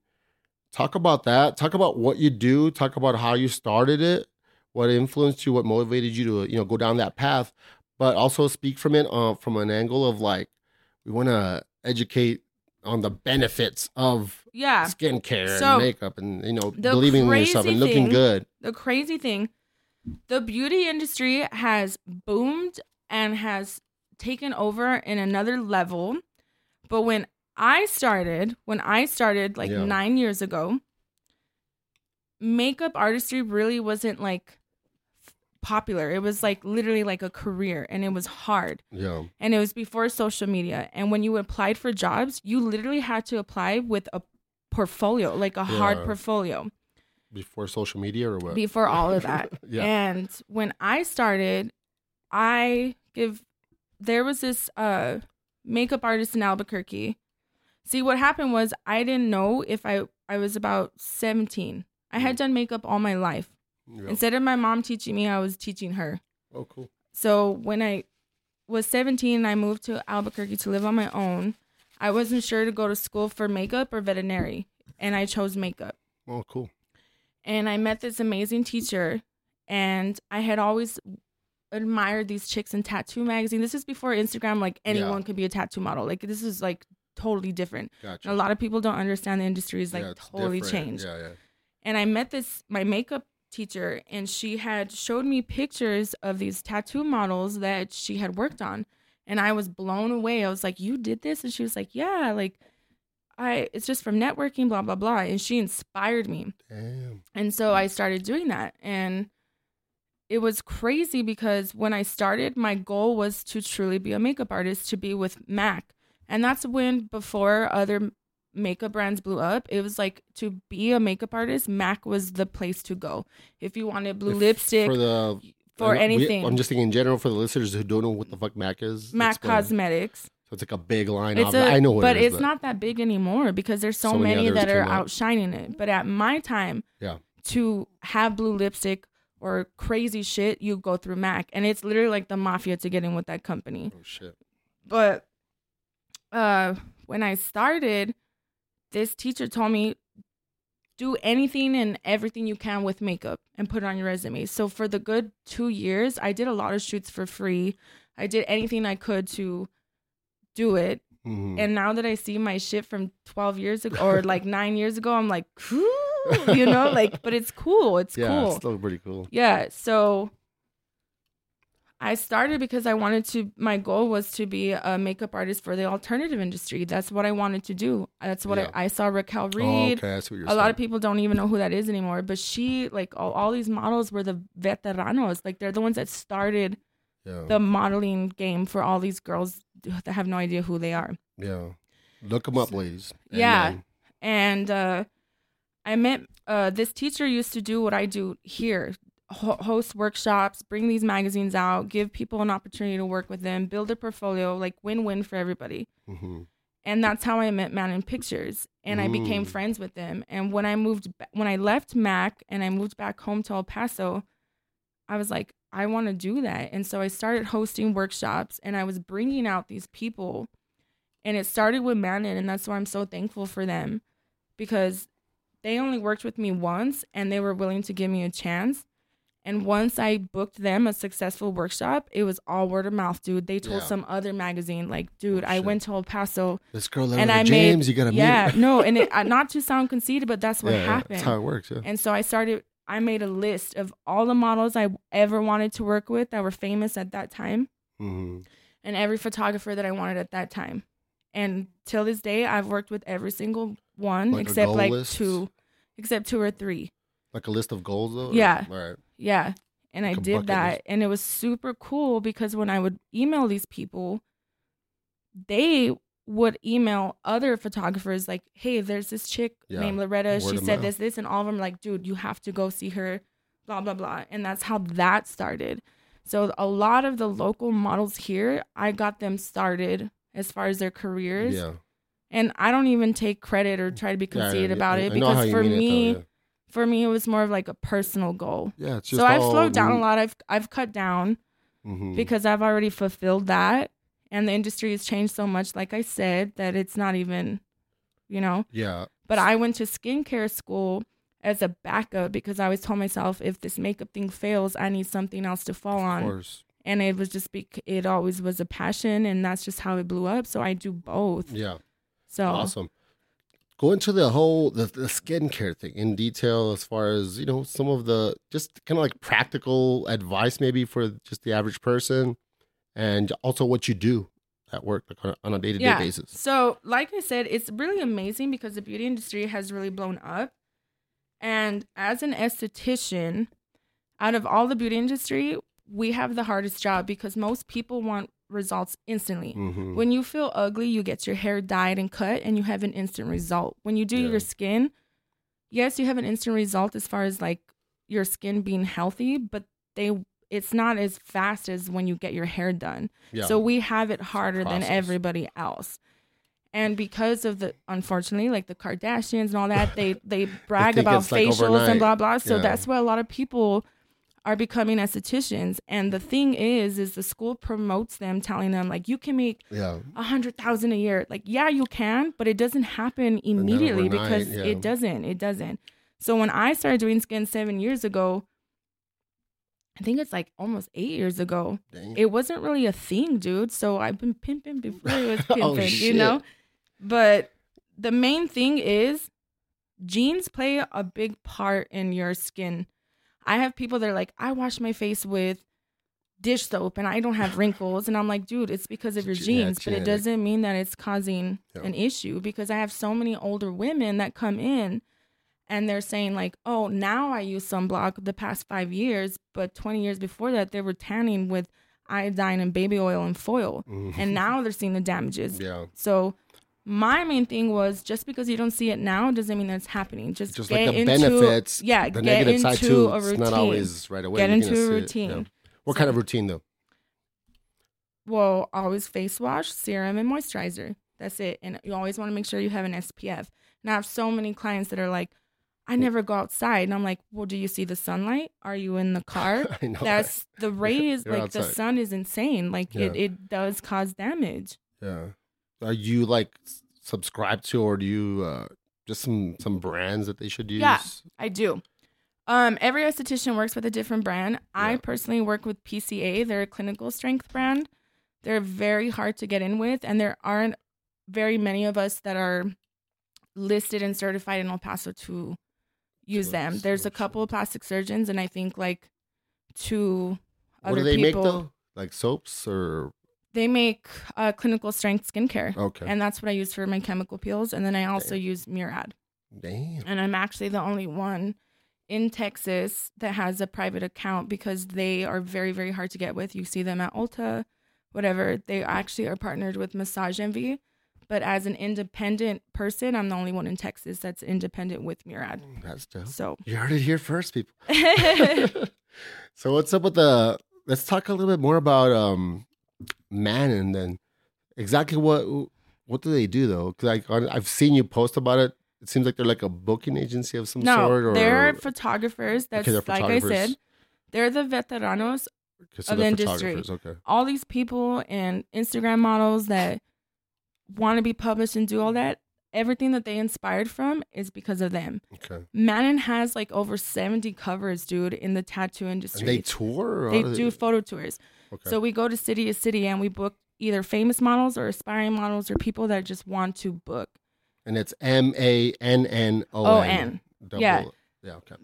Talk about that. Talk about what you do. Talk about how you started it, what influenced you, what motivated you to you know go down that path. But also speak from it uh, from an angle of like we want to educate on the benefits of Yeah. skincare So, and makeup, and you know believing in yourself and looking thing- good. the crazy thing, the beauty industry has boomed and has taken over in another level. But when I started, when I started like Yeah. nine years ago, makeup artistry really wasn't like popular. It was like literally like a career and it was hard. Yeah. And it was before social media. And when you applied for jobs, you literally had to apply with a portfolio, like a hard portfolio before social media or what? before all of that. Yeah. And when I started, I give there was this uh makeup artist in Albuquerque. See what happened was I didn't know if I I was about 17. I had done makeup all my life. Yeah. Instead of my mom teaching me, I was teaching her. Oh, cool. So when I was 17 and I moved to Albuquerque to live on my own, I wasn't sure to go to school for makeup or veterinary, and I chose makeup Oh, cool. and I met this amazing teacher. And I had always admired these chicks in tattoo magazine. This is before Instagram, like anyone Yeah. could be a tattoo model. Like this is like totally different. Gotcha. And a lot of people don't understand the industry is like Yeah, totally different. changed. Yeah, yeah. And I met this my makeup teacher, and she had showed me pictures of these tattoo models that she had worked on, and I was blown away. I was like, "You did this?" And she was like, "Yeah, like." I it's just from networking, blah blah blah, and she inspired me. Damn. And so I started doing that. And it was crazy because when I started, my goal was to truly be a makeup artist, to be with MAC. And that's when before other makeup brands blew up, it was like to be a makeup artist, MAC was the place to go. If you wanted blue If- lipstick for the for I- we- anything. I'm just thinking in general for the listeners who don't know what the fuck Mac is. MAC explain. Cosmetics. So it's like a big line. It's of, a, I know what but it is, it's not that big anymore because there's so, So many that are came out. outshining it. But at my time, Yeah. to have blue lipstick or crazy shit, you go through MAC, and it's literally like the mafia to get in with that company. Oh shit. But uh, when I started, this teacher told me do anything and everything you can with makeup and put it on your resume. So for the good two years, I did a lot of shoots for free. I did anything I could to do it. Mhm. And now that I see my shit from 12 years ago or like nine years ago, I'm like, you know, like, but it's cool. It's yeah, cool. it's still pretty cool. Yeah. So I started because I wanted to, my goal was to be a makeup artist for the alternative industry. That's what I wanted to do. That's what Yeah. I, I saw Raquel Oh, Reed. okay, what you're A lot saying. of people don't even know who that is anymore. But she, like, all, all these models were the veteranos. Like, they're the ones that started yeah. the modeling game for all these girls that have no idea who they are. yeah. Look them up, ladies. And Yeah. men. and uh, I met uh, this teacher used to do what I do here: ho- host workshops, bring these magazines out, give people an opportunity to work with them, build a portfolio, like win-win for everybody. Mhm. And that's how I met Mannon Pictures, and I became Mm. friends with them. And when I moved, when I left Mac and I moved back home to El Paso, I was like, I want to do that. And so I started hosting workshops, and I was bringing out these people. And it started with Mannon, and that's why I'm so thankful for them, because they only worked with me once, and they were willing to give me a chance. And once I booked them a successful workshop, it was all word of mouth, dude. They told Yeah. some other magazine, like, dude, I went to El Paso This girl, and I James, made you gotta meet. yeah no and it, not to sound conceited but that's what yeah, happened That's how it works. Yeah. and so I started I made a list of all the models I ever wanted to work with that were famous at that time hmm and every photographer that I wanted at that time and till this day I've worked with every single one Like except like list? two except two or three Like a list of goals, though. or- Yeah. All right. Yeah and I Like a did that list. and it was super cool because when I would email these people they would email other photographers like, "Hey, there's this chick Yeah. named Laretta. Word she said mouth. this, this," and all of them like, "Dude, you have to go see her." Blah blah blah, and that's how that started. So a lot of the local models here, I got them started as far as their careers, Yeah. and I don't even take credit or mm. try to be conceited yeah, about I- it I because for mean it, though, me. For me, it was more of like a personal goal. Yeah, it's just So I've slowed down a lot. I've I've cut down Mhm. because I've already fulfilled that. And the industry has changed so much, like I said, that it's not even, you know. yeah, But I went to skincare school as a backup because I always told myself if this makeup thing fails, I need something else to fall on. of on. course. And it was just, bec- it always was a passion. And that's just how it blew up. So I do both. Yeah, So awesome. Go into the whole the, the skincare thing in detail, as far as you know, some of the just kind of like practical advice, maybe for just the average person, and also what you do at work like, on a- on day to day yeah. basis. So, like I said, it's really amazing because the beauty industry has really blown up. And as an esthetician, out of all the beauty industry, we have the hardest job because most people want results instantly. hmm When you feel ugly, you get your hair dyed and cut and you have an instant result. When you do Yeah. your skin, yes, you have an instant result as far as like your skin being healthy, but they it's not as fast as when you get your hair done. Yeah. So we have it harder than everybody else. And because of the unfortunately, like the Kardashians and all that, they they brag about it's, like, facials and blah blah. So Yeah. that's why a lot of people are becoming estheticians. And the thing is, is the school promotes them, telling them like you can make yeah, a hundred thousand a year. Like, yeah, you can, but it doesn't happen immediately because yeah. it doesn't. It doesn't. So when I started doing skin seven years ago, I think it's like almost eight years ago. Dang. It wasn't really a thing, dude. So I've been pimping before it was pimping, Oh, you know? But the main thing is genes play a big part in your skin. I have people that are like, I wash my face with dish soap and I don't have wrinkles. And I'm like, dude, it's because of your genes, but it doesn't mean that it's causing Yeah. an issue because I have so many older women that come in and they're saying, like, oh, now I use sunblock the past five years, but 20 years before that, they were tanning with iodine and baby oil and foil. Mhm. And now they're seeing the damages. yeah, So my main thing was just because you don't see it now doesn't mean that it's happening. Just, just get like the into, benefits. Yeah, the get negative into side too. a It's not always right away. Get You're into a it, routine. yeah. What So- kind of routine though? Well, always face wash, serum, and moisturizer. That's it. And you always want to make sure you have an SPF. And I have so many clients that are like, I mm. never go outside. And I'm like, well, do you see the sunlight? Are you in the car? I know. That's the rays, like the sun is insane. Like it, it does cause damage. Yeah. Are you like subscribed to, or do you uh, just some some brands that they should use? Yeah. I do. Um, every esthetician works with a different brand. I personally work with PCA. They're a clinical strength brand. They're very hard to get in with, and there aren't very many of us that are listed and certified in El Paso to use them. There's a couple of plastic surgeons, and I think like two What other do they people. make though? Like soaps or They make uh, clinical strength skincare, okay? and that's what I use for my chemical peels. And then I also use Murad. Damn. and I'm actually the only one in Texas that has a private account because they are very, very hard to get with. You see them at Ulta, whatever. They actually are partnered with Massage Envy. But as an independent person, I'm the only one in Texas that's independent with Murad. That's dope. So You heard it here first, people. so what's up with the? Let's talk a little bit more about um, man, and then exactly what what do they do though? Because like I've seen you post about it. It seems like they're like a booking agency of some no, sort. Or they're photographers. That's Okay, they're like I said, they're the veteranos Okay, so of the industry. Okay. all these people and Instagram models that want to be published and do all that, everything that they inspired from is because of them. Okay. Mannon has like over 70 covers, dude, in the tattoo industry. And they tour. Or They how do photo tours. Okay. So we go to city to city and we book either famous models or aspiring models or people that just want to book. and it's M A N N O N. Yeah. Yeah. Okay.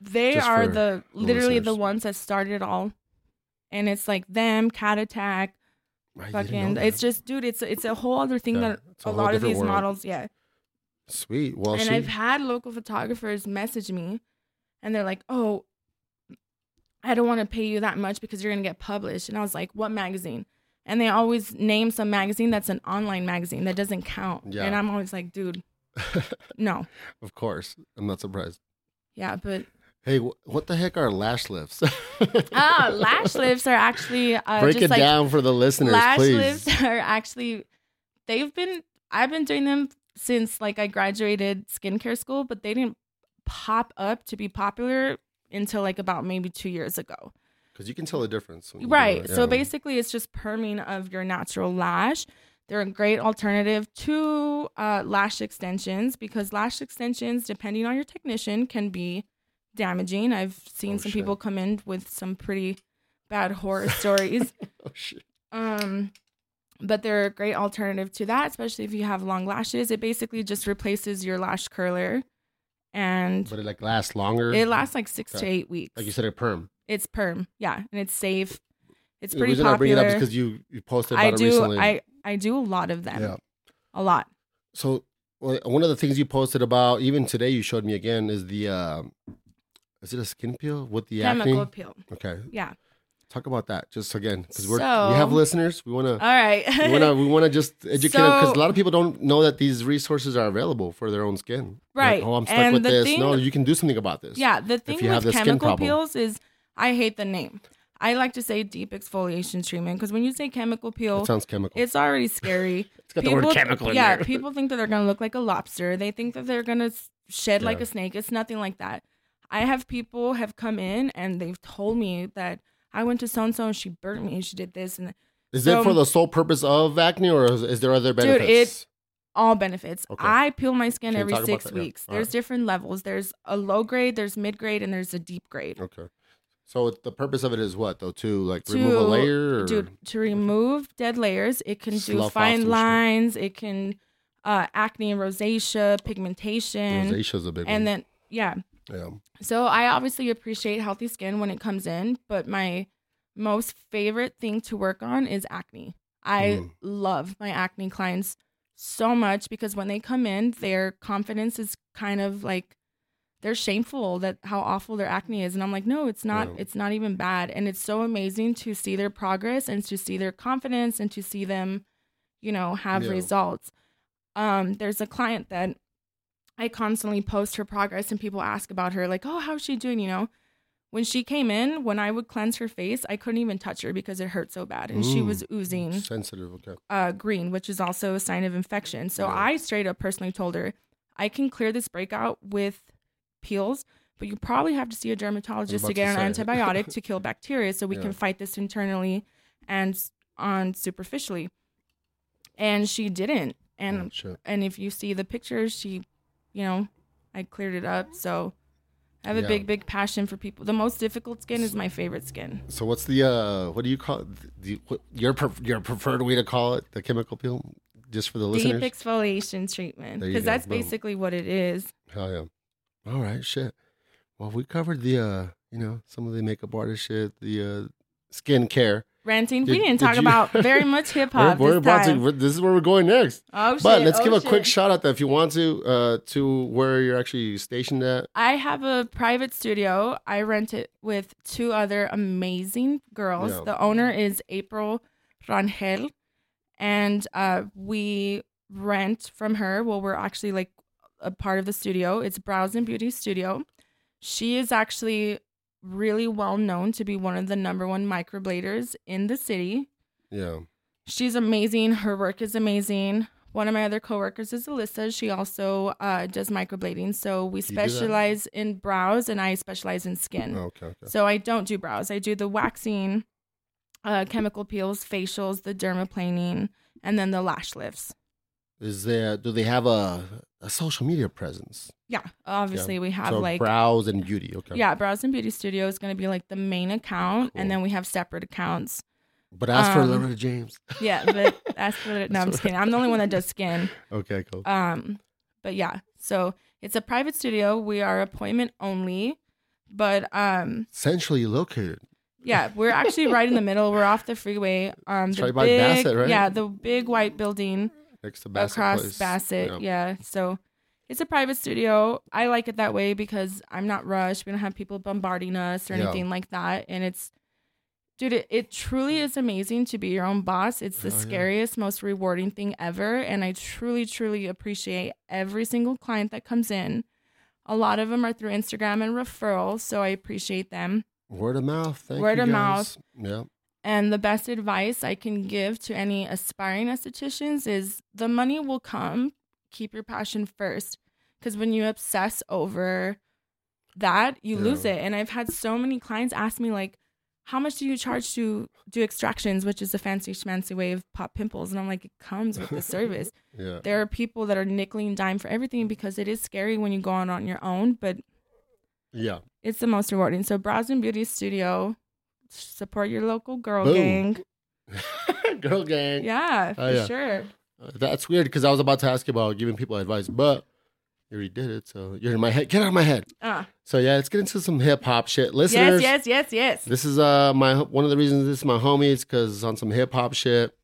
They Just are the literally the ones that started it all. And it's like them, Cat Attack, I fucking. It's just, dude, it's it's a whole other thing Yeah, that a a, lot of these world. models, yeah. sweet. Well, and she, I've had local photographers message me and they're like, oh, I don't want to pay you that much because you're going to get published. And I was like, what magazine? And they always name some magazine that's an online magazine that doesn't count. Yeah. And I'm always like, dude, no. of course, I'm not surprised. Yeah, but Hey, wh- what the heck are lash lifts? ah, lash lifts are actually uh, Break just it like down for the listeners, lash please. lifts are actually they've been I've been doing them since like I graduated skincare school, but they didn't pop up to be popular until like about maybe two years ago. Because you can tell the difference. when you do Right. it, So yeah. basically, it's just perming of your natural lash. They're a great alternative to uh, lash extensions because lash extensions, depending on your technician, can be damaging. I've seen Oh, some shit. people come in with some pretty bad horror stories. Oh shit. Um, but they're a great alternative to that, especially if you have long lashes. It basically just replaces your lash curler, and But it like lasts longer. it lasts like six to eight weeks. like you said, a perm. it's perm, yeah, and it's safe. It's pretty the reason I bring it up popular. is because you you posted about I it do. recently. I I do a lot of them. yeah. A lot. So well, one of the things you posted about, even today, you showed me again, is the uh, is it a skin peel with the Chemical acne? peel. Okay, Yeah. Talk about that just again because we're So- we have listeners. We want to All right. we want to we want to just educate them because a lot of people don't know that these resources are available for their own skin. Like, Right. oh, I'm stuck And with this. thing- no, you can do something about this. yeah. The thing you have with chemical peels is I hate the name. I like to say deep exfoliation treatment because when you say chemical peel, It sounds chemical. it's already scary. it's got the word chemical in yeah, people think that they're gonna look like a lobster. They think that they're gonna shed like a snake. It's nothing like that. I have people have come in and they've told me that I went to so and so and she burnt me. and She did this and Is so- it for the sole purpose of acne, or is, is there other benefits? Dude, it- all benefits. Okay. I peel my skin Can every six that? Yeah. weeks. All There's right. different levels. There's a low grade, there's mid grade, and there's a deep grade. Okay. So the purpose of it is what though? To like remove a layer, or Dude, to remove dead layers, it can do Slough off fine lines. It can uh, acne and rosacea, pigmentation, rosacea's a big and one. then yeah. Yeah. So I obviously appreciate healthy skin when it comes in, but my most favorite thing to work on is acne. I Mm. love my acne clients so much because when they come in, their confidence is kind of like they're shameful that how awful their acne is and i'm like no it's not Yeah. it's not even bad and it's so amazing to see their progress and to see their confidence and to see them you know have Yeah. results um there's a client that i constantly post her progress and people ask about her like oh how's she doing you know when she came in when i would cleanse her face i couldn't even touch her because it hurt so bad and she Mm. was oozing Sensitive. Okay. uh, green, which is also a sign of infection. So Yeah. I straight up personally told her, I can clear this breakout with peels, but you probably have to see a dermatologist to get to an antibiotic to kill bacteria so we Yeah. can fight this internally and on superficially. And she didn't. And Oh, and if you see the pictures, she, you know, I cleared it up. So I have a Yeah. big, big passion for people. The most difficult skin is my favorite skin. So what's the uh what do you call it? The, what, your pref- your preferred way to call it? The chemical peel, just for the listeners. Deep exfoliation treatment. Because that's Boom. basically what it is. Hell yeah. All right, shit. Well, we covered the uh, you know, some of the makeup artist shit, the uh skin care. Ranting. we Did- didn't did talk you- about very much hip We're, hop we're this about time. to we're- this is where we're going next. oh shit! But let's oh, give a quick shout out though if you want to uh to where you're actually stationed at. I have a private studio. I rent it with two other amazing girls. Yeah. The owner is April Rangel, and uh, we rent from her. Well, we're actually like a part of the studio. It's Brows and Beauty Studio. She is actually really well known to be one of the number one microbladers in the city. Yeah. She's amazing. Her work is amazing. One of my other coworkers is Alyssa. She also uh, does microblading. So we You specialize in brows, and I specialize in skin. Oh, okay, okay. So I don't do brows. I do the waxing, uh, chemical peels, facials, the dermaplaning, and then the lash lifts. Is there do they have a a social media presence? Yeah, obviously we have so like brows and beauty, okay. yeah, brows and beauty studio is going to be like the main account, Cool. and then we have separate accounts. But ask for Um, Laretta James. Yeah, but that's for it. no, I'm just kidding. I'm the only one that does skin. Okay, cool. Um, but yeah, so it's a private studio. We are appointment only, but um, Centrally located. yeah, we're actually right in the middle. We're off the freeway. Um, the right big, Bassett, right? Yeah, the big white building Next to Bassett across Place. Bassett. Yeah. Yeah. so it's a private studio. I like it that way because I'm not rushed. We don't have people bombarding us or Yeah. anything like that, and it's. Dude, it, it truly is amazing to be your own boss. It's the Oh, yeah. scariest, most rewarding thing ever. And I truly, truly appreciate every single client that comes in. A lot of them are through Instagram and referrals, so I appreciate them. Word of mouth. Thank Word of mouth. Yeah. And the best advice I can give to any aspiring estheticians is the money will come. Keep your passion first. Because when you obsess over that, you lose it. And I've had so many clients ask me, like, how much do you charge to do extractions, which is a fancy schmancy way of pop pimples? And I'm like, it comes with the service. Yeah. there are people that are nickel and dime for everything because it is scary when you go on on your own, but Yeah. it's the most rewarding. So, Brows and Beauty Studio, support your local girl Boom. gang. Girl gang. Yeah, for Oh, yeah. sure. Uh, That's weird because I was about to ask you about giving people advice, but you already did it. So you're in my head. Get out of my head. Uh, So yeah, let's get into some hip hop shit. Listen. Yes, yes, yes, yes. This is uh my one of the reasons this is my homies because on some hip hop shit.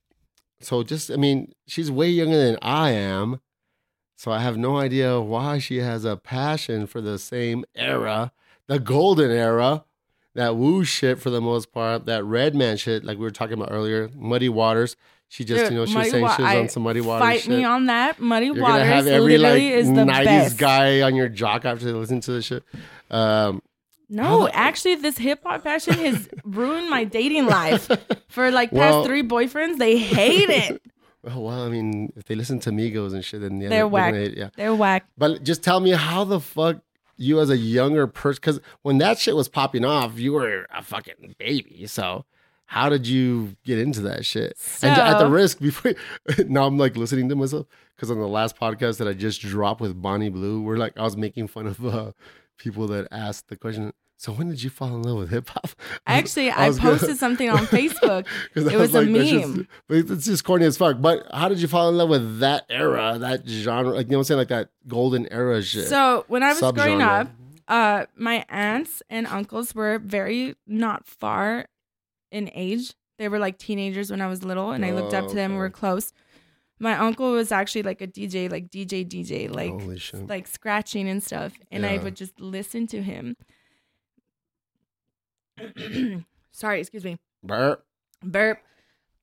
So just I mean she's way younger than I am, so I have no idea why she has a passion for the same era, the golden era, that Wu shit for the most part, that Redman shit like we were talking about earlier, Muddy Waters. She just Dude, you know she was saying Wa- she was on some Muddy Waters Fight shit. me on that. Muddy You're Waters have every like is the 90s best. guy on your jock after they listen to this shit. Um, No, the- actually, this hip hop passion has ruined my dating life. For like past Well- three boyfriends, they hate it. oh, well, I mean, if they listen to Migos and shit, then yeah, They're whack. gonna yeah. They're whack. But just tell me how the fuck you as a younger person, because when that shit was popping off, you were a fucking baby. So how did you get into that shit? and at the risk, before now I'm like listening to myself because on the last podcast that I just dropped with Bonnie Blue, we're like I was making fun of uh, people that asked the question. So when did you fall in love with hip hop? Actually, I, was gonna- posted something on Facebook. It was a that's just- meme. but it's just corny as fuck. But how did you fall in love with that era, that genre? Like you know what I'm saying, like that golden era shit. So when I was growing up, uh, my aunts and uncles were very not far in age. They were like teenagers when I was little, and I looked up to them. and We were close. my uncle was actually like a DJ, like DJ DJ, like like scratching and stuff, and I would just listen to him. Sorry, excuse me, Burp. burp.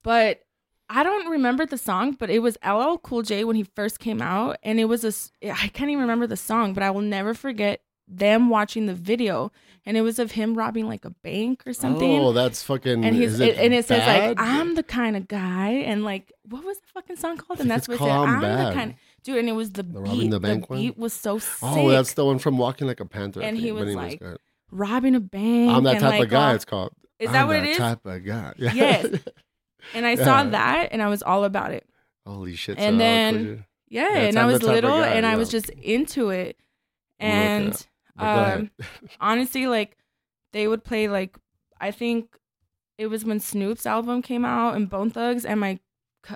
But I don't remember the song, but it was LL Cool J when he first came out, and it was a. I can't even remember the song, but I will never forget them watching the video, and it was of him robbing like a bank or something. Oh, that's fucking. and he's it, and it says bad? like I'm the kind of guy, and like what was the fucking song called? And that's what it said. I'm Bad. the kind, Of, dude. And it was the, The beat. robbing the The, beat was so sick. Oh, that's the one from Walking Like a Panther. And he was like. Robbing a bank. I'm that type like, of guy. all- it's called. Is I'm that what it is? Type of guy. Yes. And I saw Yeah. that, and I was all about it. Holy shit! And so then-. Yeah, Yeah, and I was little, guy, and I was just into it. And at- but go ahead. um, honestly, like they would play like I think it was when Snoop's album came out and Bone Thugs, and my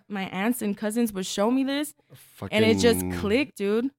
my aunts and cousins would show me this, and it just clicked, dude.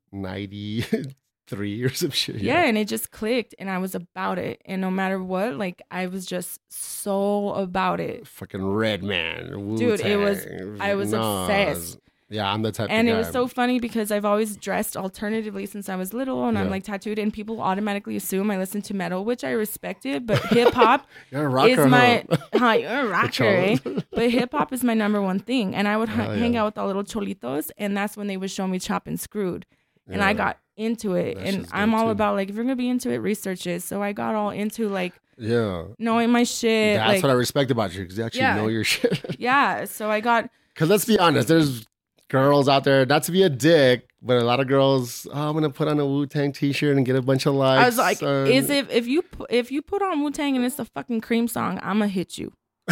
93 or some shit. Yeah. and it just clicked, and I was about it. And no matter what, like I was just so about it. Fucking Redman. Dude, it was- I was obsessed. Yeah, I'm the type And it was so funny because I've always dressed alternatively since I was little, and I'm like tattooed, and people automatically assume I listen to metal, which I respected, but hip hop You're a rocker, is my huh? you're a rocker, eh? But hip hop is my number one thing. And I would h- hang out with all little cholitos, and that's when they would show me Chop and Screwed, and I got into it. That and I'm all too. about like if you're gonna be into it, research it. So I got all into like Yeah. knowing my shit. That's like, what I respect about you because you actually Yeah. know your shit. yeah. So I got Because let's be honest, there's girls out there, not to be a dick, but a lot of girls, oh, I'm to put on a Wu Tang t shirt and get a bunch of likes. I was like, uh, is if if you if you put on Wu Tang and it's a fucking cream song, I'ma hit you.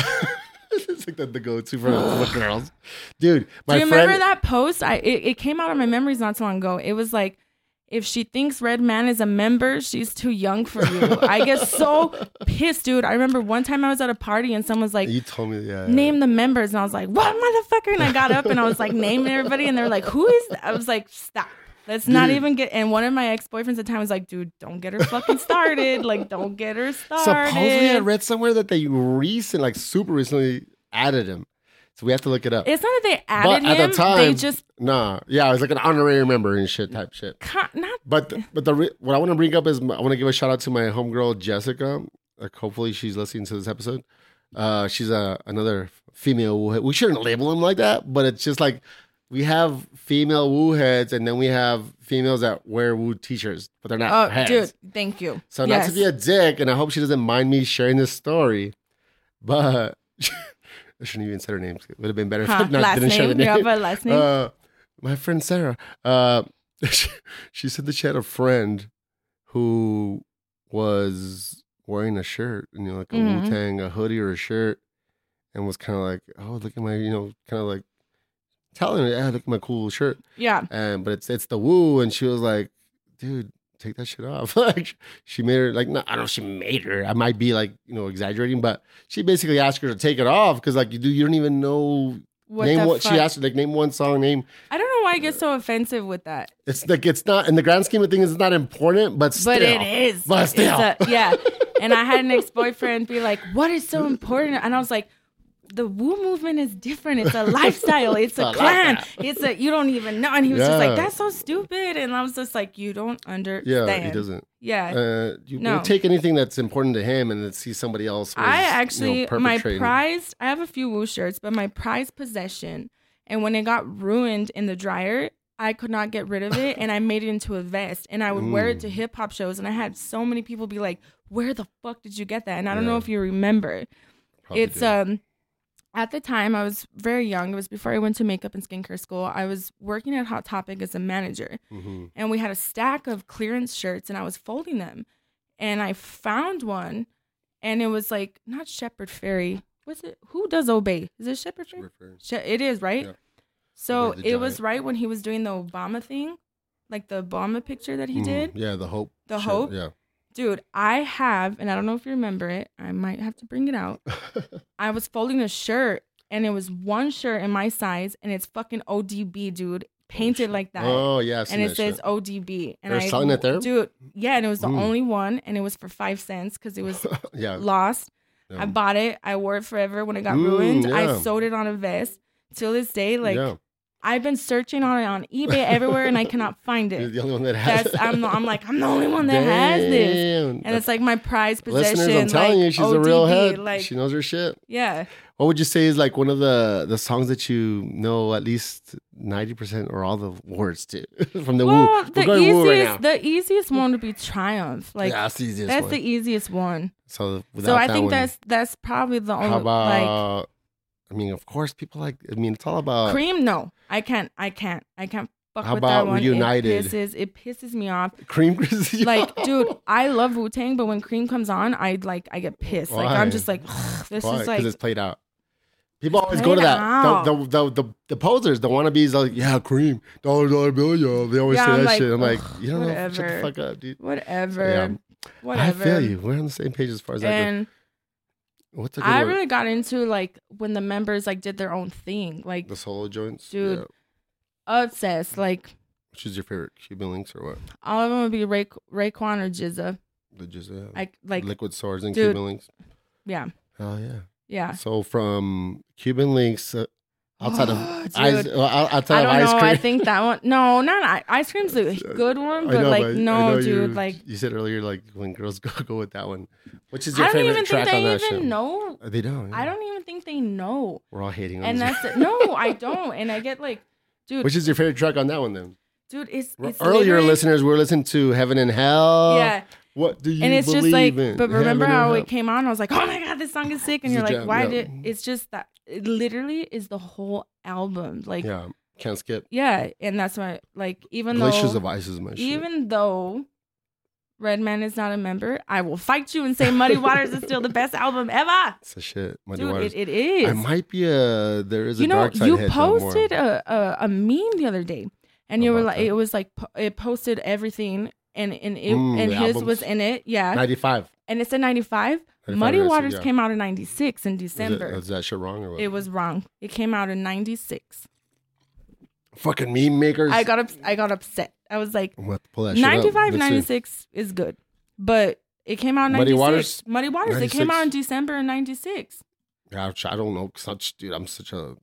it's like the, the go to for, for girls. Dude, my Do you friend. remember that post? I it, it came out of my memories not so long ago. It was like, if she thinks Redman is a member, she's too young for you. I get so pissed, dude. I remember one time I was at a party and someone was like, You told me, yeah. name the members, and I was like, what motherfucker? And I got up and I was like, naming everybody, and they're like, who is that? I was like, stop. Let's not even get. And one of my ex boyfriends at the time was like, dude, don't get her fucking started. Like, don't get her started. Supposedly, I read somewhere that they recent, like super recently, added him. So we have to look it up. It's not that they but added at him. the time, they just nah, yeah, it was like an honorary member and shit type shit. not. But but the re- what I want to bring up is I want to give a shout out to my homegirl Jessica. Like hopefully she's listening to this episode. Uh, she's a another female Wu head. We shouldn't label them like that, but it's just like we have female Wu heads, and then we have females that wear Wu t-shirts, but they're not Oh, heads. dude, thank you. So not to be a dick, and I hope she doesn't mind me sharing this story, but I shouldn't even say her name. It would have been better if I Huh, not, last didn't share the name. You have a last name. Uh, my friend Sarah. Uh, she, she said that she had a friend who was wearing a shirt, you know, like a Mhm. Wu Tang, a hoodie or a shirt, and was kind of like, "Oh, look at my," you know, kind of like telling her, "Yeah, look at my cool shirt." yeah. And but it's it's the Wu, and she was like, "Dude." Take that shit off. like she made her like no, I don't know. if She made her. I might be like you know exaggerating, but she basically asked her to take it off because like you do. You don't even know What name what fuck? she asked her like name one song name I don't know why I get so offensive with that, it's like it's not in the grand scheme of things it's not important but still but it is. But still. a- yeah. And I had an ex boyfriend be like, "What is so important?" And I was like. The Wu movement is different. It's a lifestyle. It's a like clan. that. It's a you don't even know. And he was just like, "That's so stupid." And I was just like, "You don't understand." yeah he doesn't Yeah. uh you No. take anything that's important to him and then see somebody else was, I you know, actually my prized I have a few Wu shirts, but my prized possession and when it got ruined in the dryer, I could not get rid of it and I made it into a vest and I would wear it to Mm. hip hop shows and I had so many people be like, "Where the fuck did you get that?" And I don't know if you remember. Probably it's did. um at the time I was very young. It was before I went to makeup and skincare school. I was working at Hot Topic as a manager Mhm. and we had a stack of clearance shirts and I was folding them and I found one and it was like not Shepard Fairey. What's it? Who does obey? Is it Shepard? Reference. She- it is, right? Yeah. So it was right when he was doing the Obama thing, like the Obama picture that he Mhm. did. yeah the hope The shit, hope? yeah Dude, I have, and I don't know if you remember it. I might have to bring it out. I was folding a shirt and it was one shirt in my size and it's fucking ODB, dude. Painted like that. oh yeah and it says shit. ODB. And They're I selling it there? dude. Yeah, and it was the Mm. only one, and it was for five cents because it was yeah, lost. yeah. I bought it. I wore it forever. When it got Mm, ruined, yeah. I sewed it on a vest. Till this day, like. I've been searching on it on eBay everywhere, and I cannot find You're it. the only one that has That's it. I'm I'm like I'm the only one that has this, Damn. and it's like my prized possession. Listeners, I'm telling like, you, she's a real head. Like she knows her shit. yeah, What would you say is like one of the the songs that you know at least ninety percent or all the words to from the well, woo? The going woo right easiest the easiest one would be Triumph. Like yeah, that's the easiest that's one. the easiest one. so So I think one, that's that's probably the only how like about? I mean, of course, people like. I mean, it's all about. cream. No, I can't. I can't. I can't fuck How with about that one. Reunited? It pisses. It pisses me off. Cream Crazy. Like, dude, I love Wu Tang, but when Cream comes on, I like I get pissed. Like Why? I'm just like, this Why? is like it's played out. People always go to that. The, the, the, the, the posers, the wannabes, like, yeah, cream, dollar, dollar bill, yo. They always Yeah, say I'm that like, shit. I'm like, you don't know. Shut the whatever. fuck up, dude. whatever, Yeah. whatever. I feel you. We're on the same page as far as that And goes. What's a good I one? really got into like when the members like did their own thing, like the solo joints? Dude. Yeah. obsessed. Like Which is your favorite? Cuban Linx or what? all of them would be Ray Raekwon or GZA. The yeah. I like Liquid Swords and Dude. Cuban Linx. yeah, Oh, yeah. yeah. So from Cuban Linx, uh, outside of Dude. ice, outside I of don't ice know. cream. I think that one. No, not i- ice cream's a good one, but know, like but no, dude. you, like you said earlier, like when girls go go with that one. Which is your I don't favorite even track think on they that even show? know. Uh, They don't. I don't even think they know. We're all hating on And this. that's it. No, I don't. And I get like, dude, Which is your favorite track on that one then? dude, it's, it's Earlier, literally- listeners were listening to Heaven and Hell. Yeah, What do you and it's believe just like, in? but remember Heaven how it came on? I was like, oh my god, this song is sick, and It's you're like, jam, why yeah. did? It's just that it literally is the whole album, like, yeah, can't skip. Yeah, and that's why, like, even Glaciers though, of Ice is my shit. even though. Redman is not a member. I will fight you and say Muddy Waters is still the best album ever. It's a shit. Muddy Dude, Waters. it, it is. I might be a. There is a you know, dark side you head though, more. posted a, a a meme the other day, and you were like, that? it was like it posted everything, and and it Mm, and his albums. was in it, yeah, ninety-five. and it said ninety five. Muddy Waters yeah. came out in ninety six in December. is that shit wrong or what? It was wrong. It came out in ninety six. fucking meme makers. I got up, I got upset. I was like, I'm gonna have to pull that 95, Let's see. 96 is good, but it came out in Muddy 96. Waters? Muddy Waters. It came out in December in ninety six. Yeah, I I don't know. Such dude, I'm such a.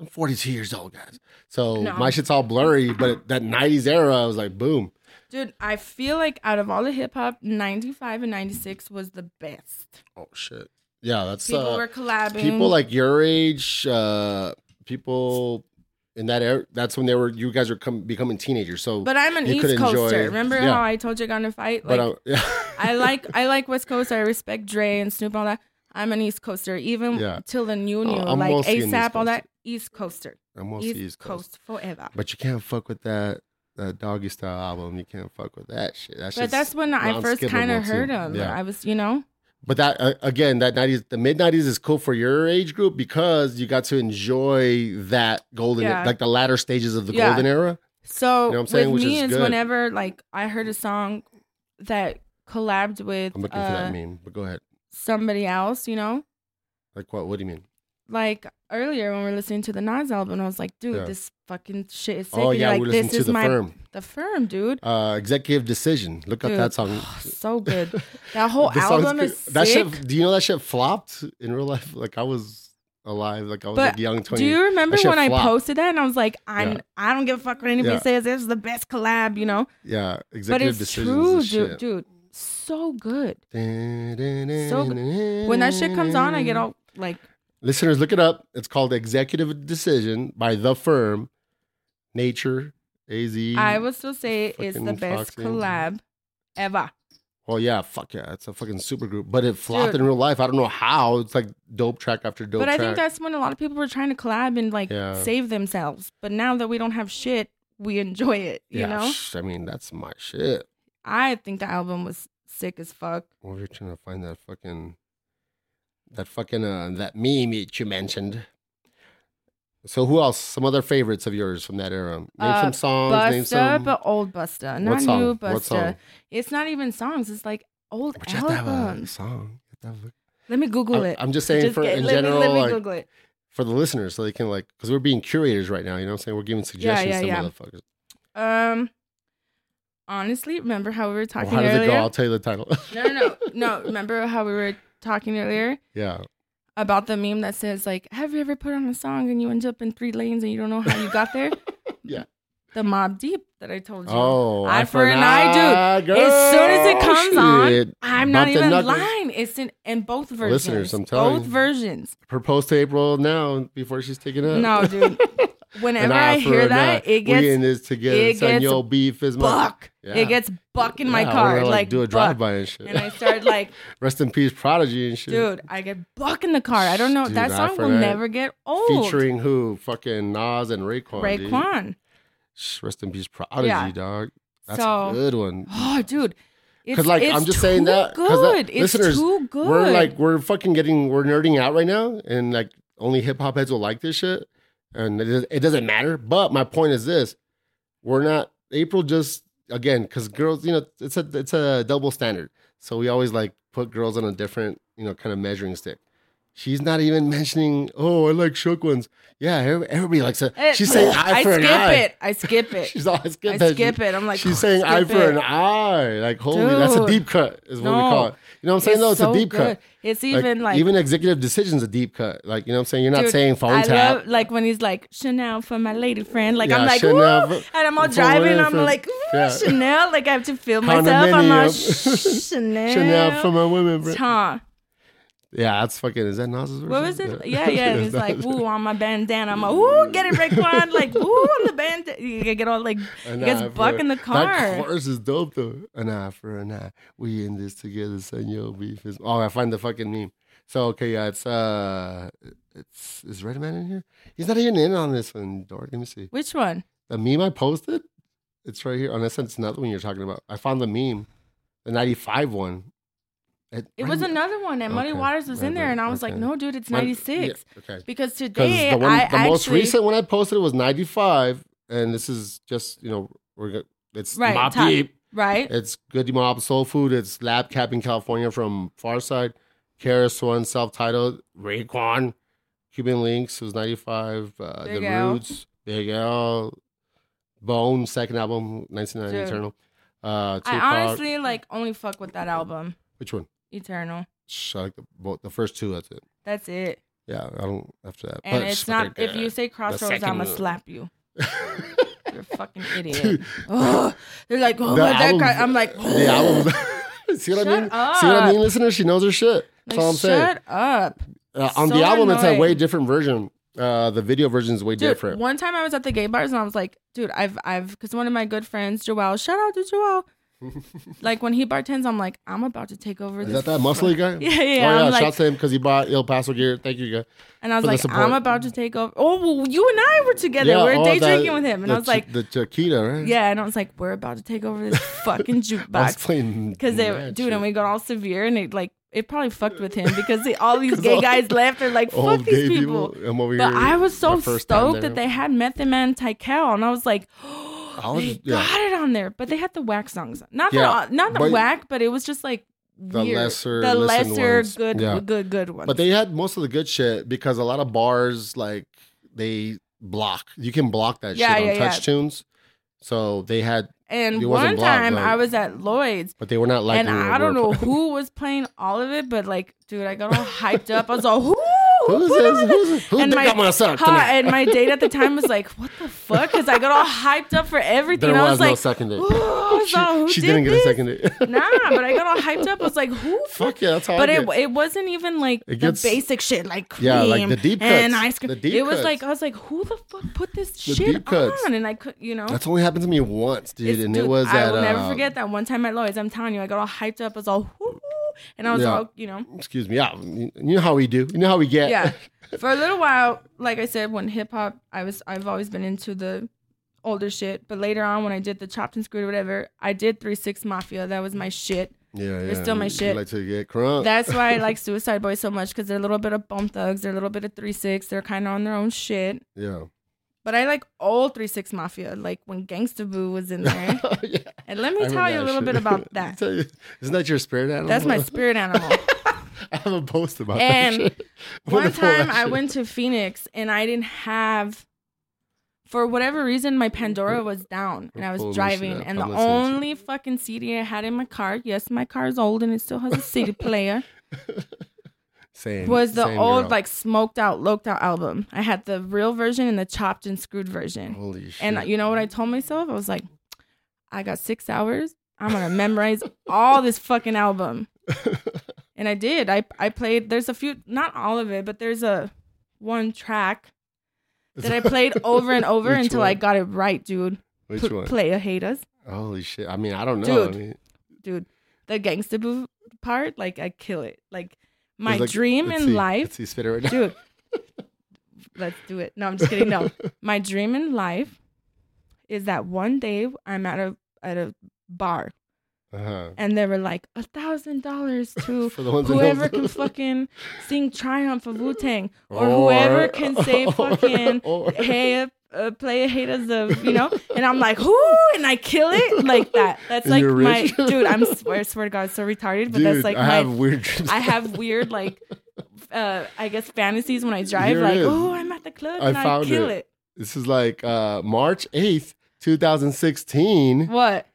I'm 42 years old, guys. So No. my shit's all blurry. But that 90s era, I was like, boom. Dude, I feel like out of all the hip hop, 95 and 96 was the best. Oh shit. Yeah, that's People uh, were collabing. people like your age. Uh, people in that era. That's when they were. You guys were come, becoming teenagers. So, But I'm an East Coaster. enjoy- Remember yeah. how I told you I got in a fight? Like but uh, yeah. I like I like West Coast. I respect Dre and Snoop and all that. I'm an East Coaster, even Yeah. till the new new, Oh, like mostly an East ASAP, all that. East Coaster, I'm mostly East, East Coast. Coast. forever. But you can't fuck with that that doggy style album. You can't fuck with that shit. That But that's when I first kind of too. heard him. Yeah. I was, you know, But that uh, again, that nineties, the mid nineties is cool for your age group because you got to enjoy that golden, Yeah. like the latter stages of the Yeah. golden era. So You know what I'm saying? with Which me is is good. whenever like I heard a song that collabed with I'm looking uh, for that meme, but go ahead. somebody else, you know, Like what? What do you mean? Like earlier when we were listening to the Nas album, I was like, dude, Yeah. this fucking shit is sick. Oh And yeah, you're we're listening this to is the my firm. the firm, dude. Uh, executive decision. Look up that song. so good. That whole album is that sick. shit. Do you know that shit flopped in real life? Like I was alive. Like I was But like young twenty. Do you remember that when I posted that and I was like, I'm Yeah. I don't give a fuck what anybody Yeah. says. This is the best collab, you know. yeah, But executive it's decisions. true, is dude, dude. So good. So good. When that shit comes on, I get all like, Listeners, look it up. It's called Executive Decision by The Firm, Nature, AZ. I would still say it's the best Foxy. collab ever. Well, yeah, fuck yeah, it's a fucking super group. But it flopped Dude. in real life. I don't know how. It's like dope track after dope but I track. think that's when a lot of people were trying to collab and like Yeah. save themselves. But now that we don't have shit, we enjoy it. You yeah, know, I mean, that's my shit. I think the album was sick as fuck. Well, we're trying to find that fucking, that fucking, uh, that meme that you mentioned. So who else? Some other favorites of yours from that era? Name Uh, some songs. name some. but old Busta, not song? new What Busta. It's not even songs. It's like old But you have to have a albums. song. You have to have a- Let me Google I'm, it. I'm just saying Just for get- in let general, me, let me like, Google it. for the listeners, so they can like, because we're being curators right now. You know what I'm saying? We're giving suggestions yeah, to yeah. motherfuckers. Um, honestly, remember how we were Well, talking how does earlier? it go? I'll tell you the title. no, no, no, no. Remember how we were talking earlier? yeah. about the meme that says like, "Have you ever put on a song and you end up in three lanes and you don't know how you got there?" Yeah. The Mobb Deep that I told you. Oh, Eye for an eye, dude. As soon as it comes on, I'm not even lying. It's in, in both versions. Listeners, I'm telling both you. versions. Propose to April now before she's taken up. No, dude. Whenever I hear that, it we in gets this together. it son, gets yo, beef is my buck. Yeah. It gets buck in my Yeah, I car, wanna, like, do a drive by and shit. And I start like, Rest in peace, Prodigy and shit. dude, I get buck in the car. I don't know. Dude, that song will never get old. featuring who? Fucking Nas and Raekwon. dude. Raekwon. Shh, Rest in peace, Prodigy, Yeah. dog. That's So- a good one. Oh, dude. It's, Because like I'm just saying that because good. it's listeners, too good. we're like we're fucking getting we're nerding out right now, and like only hip hop heads will like this shit, and it, it doesn't matter. But my point is this: we're not April just again because girls, you know, it's a it's a double standard. So we always like put girls on a different you know kind of measuring stick. She's not even mentioning, oh, I like shook ones. Yeah, everybody likes it. It- eh, She's saying eye I for skip an eye. I skip it. I skip it. She's all I skip I that. skip it. I'm like, She's oh, saying skip eye for an eye. Like, holy, that's a deep cut, is what we call it. You know what I'm saying? It's no, it's so a deep good. cut. It's even like, even executive decisions a deep cut. Like, you know what I'm saying? You're not dude, saying phone I tap. love like when he's like Chanel for my lady friend. Like Yeah, I'm like, Chanel and I'm all driving. I'm friend. like, Yeah. Chanel. Like I have to feel myself. I'm all Chanel. Chanel for my women. bro. Huh. Yeah, that's fucking, is that Nas's version? What was it? Yeah, yeah. And he's like, "Ooh, on my bandana." I'm like, "Ooh, get it, Raekwon!" Like, "Ooh, on the bandana." You get all like, An gets eye buck for- in the car. That chorus is dope though. An eye for an eye. We in this together, senor beef is. Oh, I find the fucking meme. So okay, yeah, it's uh, it's is Redman in here? He's not even in on this one, Dork. Let me see. Which one? The meme I posted, it's right here. Unless it's another one you're talking about. I found the meme, the '95 one. It was another one, and Muddy Okay, Waters was in there, and I was like, "No, dude, it's 96." Yeah, okay. Because today the one, I the most recent one I posted was '95, and this is just you know we're go- it's Right, Mop top- Deep. right. It's Goodie Mob Soul Food. It's Labcabincalifornia from Pharcyde. Karis One self titled Raekwon. Cuban Linx was 95. Uh, the L. Roots. Big L. Bone, second album, 1990 Dude. Eternal. Uh, I honestly like only fuck with that album, Which one? Eternal. I like the, the first two. That's it. That's it. Yeah, I don't after that. And it's not. If you say Crossroads, I'ma one. slap you. You're a fucking idiot. Ugh. They're like, oh, that album- guy. I'm like, the album. See what I Shut mean? See what I mean, listener? She knows her shit. That's like, all I'm saying. shut up. Uh, on So the album, it's a way different version. Uh, the video version is way Dude, different. one time I was at the gay bars and I was like, dude, I've, I've, because one of my good friends, Joel, shout out to Joel. Like when he bartends, I'm like, I'm about to take over Is this. that that muscly guy? Yeah, yeah. Oh yeah, I'm like, to him because he bought El Paso gear. Thank you, guy. and I was like. I'm about to take over. Oh, well, you and I were together. yeah, we were oh, day the- drinking with him, and I was Ch- like, the Chiquita, right? yeah, and I was like, we're about to take over this fucking jukebox because they, dude, shit. and we got all severe, and it like, it probably fucked with him because they, all these gay all- guys left. They're like, fuck these people. Over But. I was so my first time stoked that they had Method Man Tical, and I was like, I was- they yeah. got it on there. But they had the whack songs, not Yeah, the not the but- whack, but it was just like The weird. lesser the lesser ones. good, Yeah. good, good ones. But they had most of the good shit because a lot of bars like they block. You can block that Yeah, shit on TouchTunes. So they had, and one wasn't blocked, time I was at Lloyd's. but they were not like. and I don't know who was playing all of it, but like, dude, I got all hyped up. I was all, who? Who's Who this? Who's, who And my- gonna suck Huh, and my date at the time was like, "What the fuck?" Because I got all hyped up for everything. There I was was no like, second date. "Ooh," she all, she did didn't get a second date. Nah, but I got all hyped up. I was like, "Who?" Fuck yeah, that's how But I it get. it wasn't even like It gets- the basic shit like cream Yeah, like the deep cuts, and ice cream. The deep it was cuts. like I was like, "Who the fuck put this The shit deep cuts. on?" And I could, you know. That's only happened to me once, dude, It's- and dude, it was I at. will never uh, forget that one time at Lloyd's. I'm telling you, I got all hyped up. I was all, "Whoo," and I was Yeah. all, you know, Excuse me. Yeah, you know how we do. You know how we get. yeah. For a little while, like I said, when hip hop, I was, I've always been into the older shit. But later on, when I did the chopped and screwed or whatever, I did Three Six Mafia. That was my shit. yeah, yeah. It's still my You shit. like to get crunk. That's why I like Suicide Boys so much because they're a little bit of Bone Thugs, they're a little bit of Three Six, they're kind of on their own shit. yeah. But I like all Three Six Mafia, like when Gangsta Boo was in there. yeah. and let I me tell you a little shit. bit about that. tell you- Isn't that your spirit animal? That's my spirit animal. I have a post about And that. I'm One gonna pull that time I went to Phoenix and I didn't have, for whatever reason, my Pandora was down and I was driving. And the I'm listening to you. only fucking CD I had in my car, yes, my car is old and it still has a CD player. Same. was the same old girl. like smoked out, loked out album. I had the real version and the chopped and screwed version. Holy shit. And you know what I told myself? I was like, I got six hours. I'm gonna memorize all this fucking album. And I did. I I played. There's a few, not all of it, but there's a one track that I played over and over until I got it right, dude. Which P- one? Play a haters, Holy shit. I mean, I don't know. Dude. I mean, dude. The gangsta boo part, like I kill it. Like my like- dream in see. life Let's see, right dude let's do it no i'm just kidding no my dream in life is that one day i'm at a at a bar Uh-huh. and they were like a thousand dollars to For the ones that whoever can fucking sing triumph of wu-tang or, Or- whoever can say fucking or- hey uh, play a haters of you know and i'm like whoo and i kill it like that that's And like my rich? dude i'm swear, swear to god so retarded but Dude, that's like I my have weird. I have weird like uh I guess fantasies when I drive Here like oh I'm at the club I and I, kill it. it. This is like uh, March 8th, 2016. What?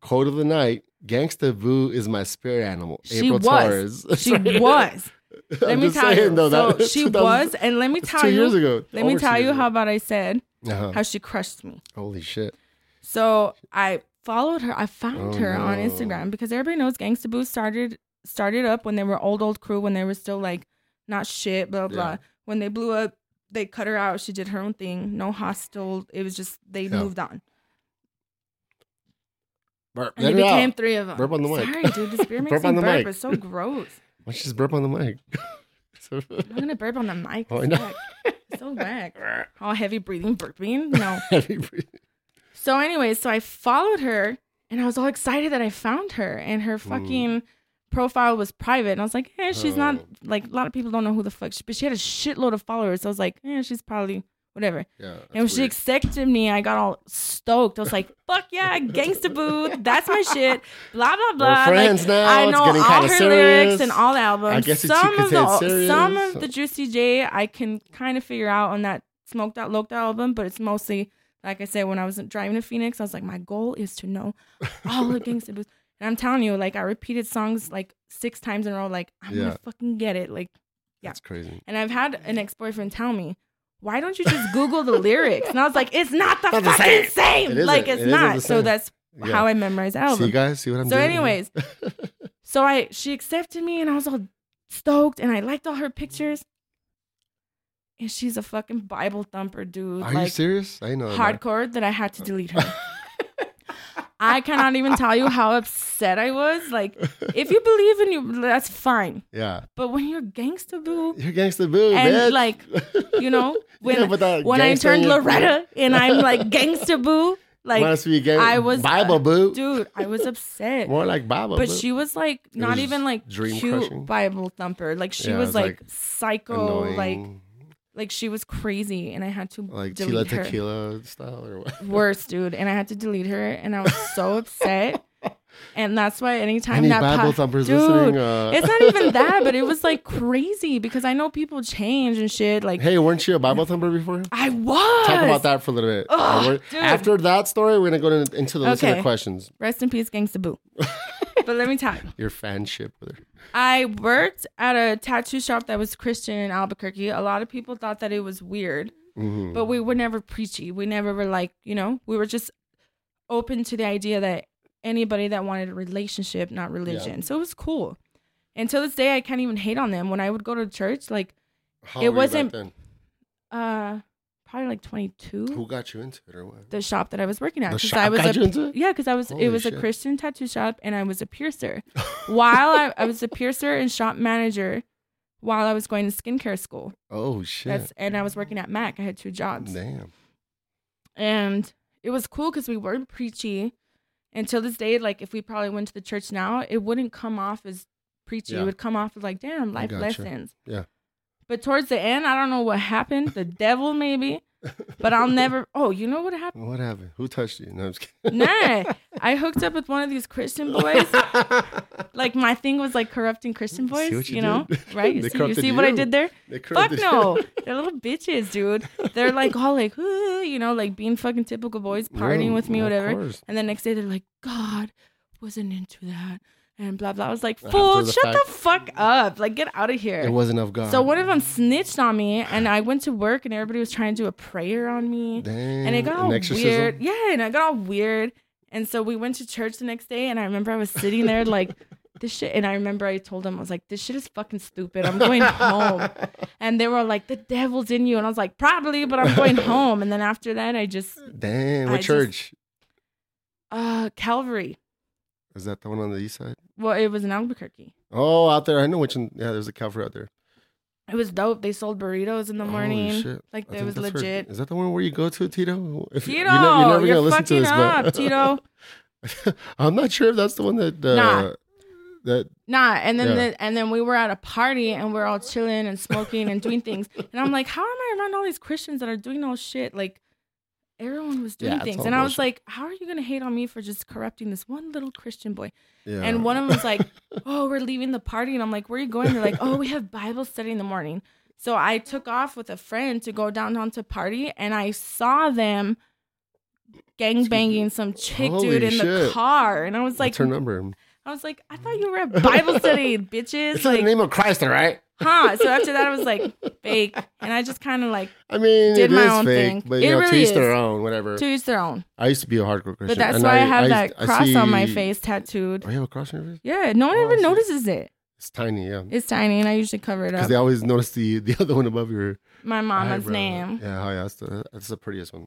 code of the night Gangsta Boo is my spirit animal. She April was. Torres. She was. Let me tell you. though, so that- she was and let me tell two you years ago. let me tell you ago. how about I said Uh-huh. how she crushed me. Holy shit. So I followed her. I found Oh, her on. Instagram because everybody knows Gangsta Boo started started up when they were old old crew when they were still like not shit blah blah. Yeah. When they blew up, they cut her out. She did her own thing. No hostile. It was just they Yeah. moved on. Burp. And it became out. three of them. Burp on the mic. Sorry, dude. This beer makes Burp me on the burp. mic. It's so gross. Why don't you just burp on the mic? So- I'm gonna burp on the mic. Oh, I know. It's so whack. All heavy breathing, burping. No. Heavy breathing. So, anyways, so I followed her, and I was all excited that I found her, and her Hmm. fucking profile was private, and I was like, eh, she's not Oh. like a lot of people don't know who the fuck, she, but she had a shitload of followers. So I was like, eh, she's probably whatever. Yeah. and when she weird. accepted me, I got all stoked. I was like, "Fuck yeah, gangsta boo, that's my shit." Blah blah blah. We're friends like, now, I know getting all her lyrics and all the albums. I guess some of the serious. some of the Juicy J I can kind of figure out on that Smoked Out Loked Out album, but it's mostly like I said when I was driving to Phoenix, I was like, my goal is to know all the gangsta boos. And I'm telling you, like I repeated songs like six times in a row, like I'm Yeah. gonna fucking get it, like. yeah. That's crazy. And I've had an ex boyfriend tell me, why don't you just Google the lyrics? And I was like, it's not the Not the fucking same. same. It like, it's isn't So that's Yeah. how I memorize albums. See, guys, see what I'm So, doing? So anyways, so I she accepted me and I was all stoked and I liked all her pictures. And she's a fucking Bible thumper, dude. Are you serious? I know. that. hardcore that I had to delete her. I cannot even tell you how upset I was. Like, if you believe in you, that's fine. Yeah. But when you're gangsta boo, You're gangsta boo, and bitch. like you know when Yeah, when I turned Laretta and I'm like gangsta boo, like Must be gang- I was uh, Bible boo. dude, I was upset. More like Bible boo. but boo. she was like not was even like dream cute crushing. Bible thumper. Like she Yeah, was was, like, like, psycho, Annoying. like she was crazy, and I had to like Tila delete her. Tequila style or what? Worse, dude, and I had to delete her, and I was so upset. And that's why anytime Any that Bible thumpers dude. Uh, it's not even that, but it was like crazy because I know people change and shit. Like hey, weren't you a Bible thumper before? I was. Talk about that for a little bit. Ugh, Uh. After that story, we're gonna go to, into the listener Okay. questions. Rest in peace, Gangsta Boo. But let me tell you, Your fanship with her. I worked at a tattoo shop that was Christian in Albuquerque. A lot of people thought that it was weird, Mhm. but we were never preachy. We never were like, you know, we were just open to the idea that anybody that wanted a relationship, not religion. So it was cool. Until this day, I can't even hate on them. When I would go to church, like, How it old were you back wasn't- uh, probably like 22. Who got you into it or what? The shop that I was working at. The shop I was got a, you into it? Yeah, because I was Holy it was a. Christian tattoo shop and I was a piercer. while I, I was a piercer and shop manager while I was going to skincare school. Oh shit! That's and I was working at Mac. I had two jobs. Damn. And it was cool because we weren't preachy. Until this day, like if we probably went to the church now, it wouldn't come off as preachy. Yeah. It would come off as like, damn, life gotcha. lessons. Yeah. But towards the end, I don't know what happened. The devil maybe. But I'll never oh, you know what happened? What happened? Who touched you? No, I'm just kidding. Nah, I hooked up with one of these Christian boys. Like my thing was like corrupting Christian boys, you you, know, did? right? They You see, you see what I did there? Fuck no, they're little bitches, dude. They're like all like, you know, like being fucking typical boys, partying Yeah, with me, whatever. And the next day they're like, God wasn't into that. And blah blah. I was like, fool, the shut fact. the fuck up. Like, get out of here. It wasn't of God. So one of them snitched on me, and I went to work, and everybody was trying to do a prayer on me, Damn, and it got all exorcism? weird. Yeah, and I got all weird, and so we went to church the next day, and I remember I was sitting there like. This shit, and I remember I told them I was like, "This shit is fucking stupid. I'm going home." And they were like, "The devil's in you," and I was like, "Probably, but I'm going home." And then after that, I just, Damn, I what just- church? uh, Calvary. Is that the one on the east side? Well, it was in Albuquerque. Oh, out there. I know which one. Yeah, there's a Calvary out there. It was dope. They sold burritos in the Holy morning. shit. Like I it think was that's where- legit. is that the one where you go to, Tito? If Tito, you- you're, ne- you're never gonna listen to fucking this, up, but Tito. I'm not sure if that's the one that uh, Nah. that Nah, and then Yeah. the, and then we were at a party and we're all chilling and smoking and doing things. And I'm like, how am I around all these Christians that are doing all shit? Like everyone was doing Yeah, things. And I was like, how are you gonna hate on me for just corrupting this one little Christian boy? yeah. And one of them was like, Oh, we're leaving the party. And I'm like, Where are you going? They're like, Oh, we have Bible study in the morning. So I took off with a friend to go downtown to party and I saw them gang banging some chick Holy dude in the car. And I was like What's her number? I was like, I thought you were at Bible study, bitches. It's in the name of Christ, all right? Huh? So after that, I was like, fake, and I just kind of like I mean, Did it my is own fake, thing. but It you know, to really each their own, whatever. to each their own. I used to be a hardcore Christian, But that's and why I, have I that I cross on my face tattooed. Oh, you have a cross on your face? Yeah, no one Oh, I ever notices it. It's tiny, yeah. It's tiny, and I usually cover it up. Because they always notice the the other one above your My mama's eyebrow. name. Yeah, oh yeah, that's the that's the prettiest one.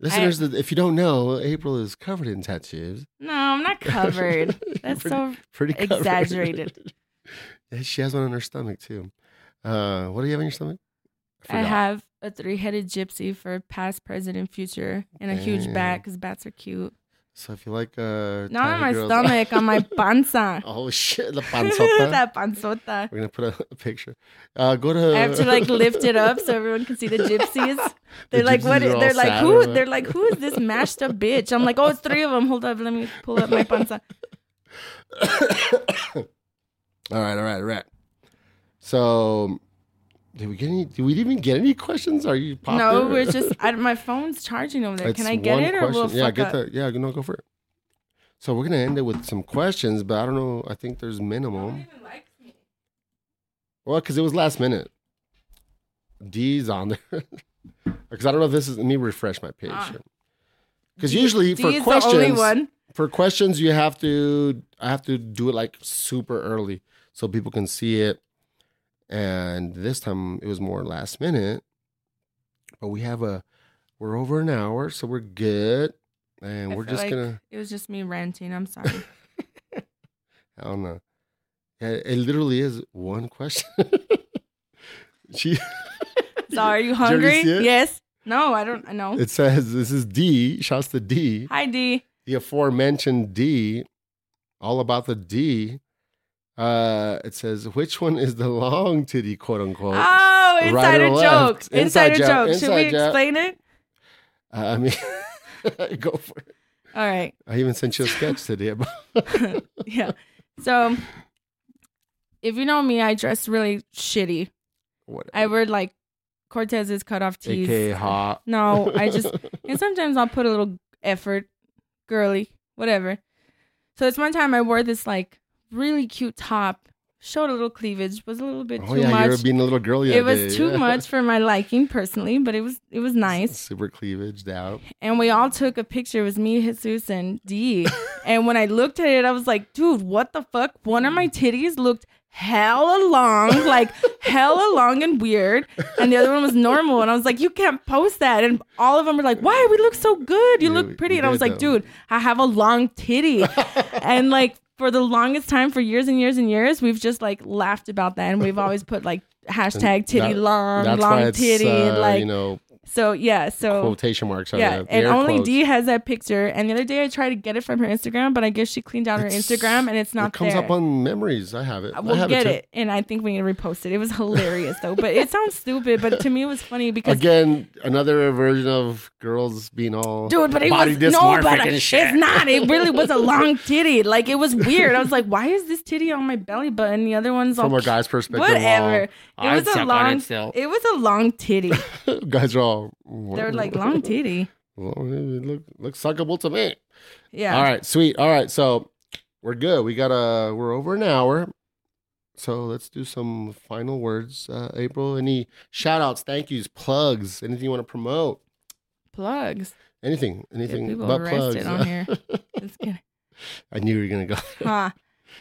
Listeners, if you don't know, April is covered in tattoos. No, I'm not covered. That's pretty, so. pretty covered. exaggerated. She has one on her stomach too. Uh, what do you have on your stomach? I forgot. have a three-headed gypsy for past, present, and future, and a huge bat because bats are cute. So if you like, uh, Not on my girls- stomach, on my panza. oh shit, the panzota. that panzota. We're gonna put a, a picture. Uh, go to. I have to like lift it up so everyone can see the gypsies. They're like, gypsies what? They're like, who? They're like, who is this mashed up bitch? I'm like, oh, it's three of them. Hold up, let me pull up my panza. All right, all right, all right. So, did we get any? Did we even get any questions? Are you popping? No, we're just. I, my phone's charging over there. It's Can I get one it or we'll question. Yeah, fuck get up? that. Yeah, no, go for it. So we're gonna end it with some questions, but I don't know. I think there's minimum. Well, because it was last minute. D's on there. Because I don't know if this is. Let me refresh my page. Ah. Because usually D for is the only questions, one. for questions you have to. I have to do it like super early so people can see it. And this time it was more last minute. But we have a. We're over an hour, so we're good. And I we're just like gonna. It was just me ranting. I'm sorry. I don't know. Yeah, it literally is one question. she. so are you Did you hungry? Yes. No, I don't. I know. It says this is D. Shouts to D. Hi D. The aforementioned D. All about the D. Uh, it says which one is the long titty, quote unquote. Oh, insider or joke. Insider, Inside joke. joke. Should we Inside joke. explain it? Uh, I mean, go for it. All right. I even sent you a sketch today about. yeah. So if you know me, I dress really shitty. What? I wear like Cortez's cut off tees. AKA hot. No, I just and sometimes I'll put a little effort, girly, whatever. So it's one time I wore this like really cute top, showed a little cleavage, was a little bit Oh too yeah, you're being a little girly. It was day, too yeah. much for my liking personally, but it was it was nice. Super cleavaged out. And we all took a picture. It was me, Jesus, and Dee. and when I looked at it, I was like, dude, what the fuck? One of my titties looked hella long, like hella long and weird. And the other one was normal. And I was like, you can't post that. And all of them were like, why? We look so good. You You- look pretty. you And I was like, though. dude, I have a long titty. and like, for the longest time, for years and years and years, we've just like laughed about that. And we've always put like hashtag titty That- long, long titty. uh, like, you know so yeah. So quotation marks. on yeah, it, the and only quotes. D has that picture. And the other day I tried to get it from her Instagram, but I guess she cleaned out her It's- Instagram and it's not It comes there. up on memories. I have it. I We'll have get too. it, and I think we need to repost it. It was hilarious though, but it sounds stupid. But to me, it was funny because Again, another version of girls being all dude, but it body was no, but it's not. It really was a long titty. Like it was weird. I was like, why is this titty on my belly button? The other one's from all a guy's perspective. whatever. all, It was "I'd a long. it still." It was a long titty. guys are all. They're like long titty. Well, look, looks suckable to me. Yeah. All right, sweet. All right, so we're good. We got a we're over an hour. So let's do some final words. Uh, April, any shout outs, thank yous, plugs, anything you want to promote? Plugs. Anything, anything people but plugs. on here. Just kidding. I knew you were gonna go, Huh.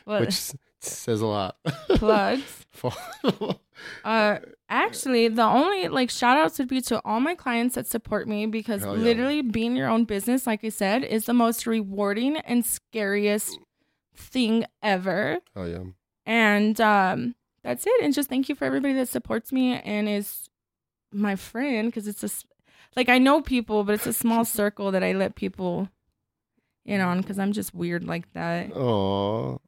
What? which says a lot. plugs? Uh, actually, the only like shout outs would be to all my clients that support me because yeah. literally being your own business, like I said, is the most rewarding and scariest thing ever. oh yeah. And um, that's it. And just thank you for everybody that supports me and is my friend because it's a like I know people, but it's a small circle that I let people in on because I'm just weird like that. Oh,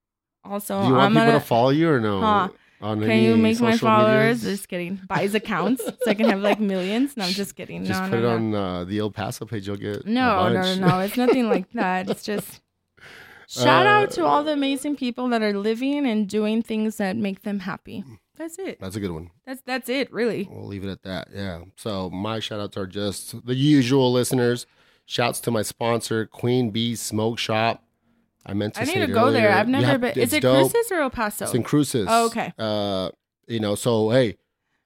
Also, do you want I'm people gonna, to follow you or no? Huh. On can you make my followers? medias? Just kidding. Buys accounts so I can have like millions. No, I'm just kidding. Just no, put no, it no. on uh, the El Paso page. You'll get No, no, no, no. It's nothing like that. It's just shout out to Uh, all the amazing people that are living and doing things that make them happy. That's it. That's a good one. That's that's it, really. We'll leave it at that. Yeah. So my shout outs are just the usual listeners. Shouts to my sponsor, Queen Bee Smoke Shop. I meant to I need to go there. I've never have- been. Is it dope. Cruces or El Paso? It's in Cruces. Oh, okay. Uh, you know, so hey,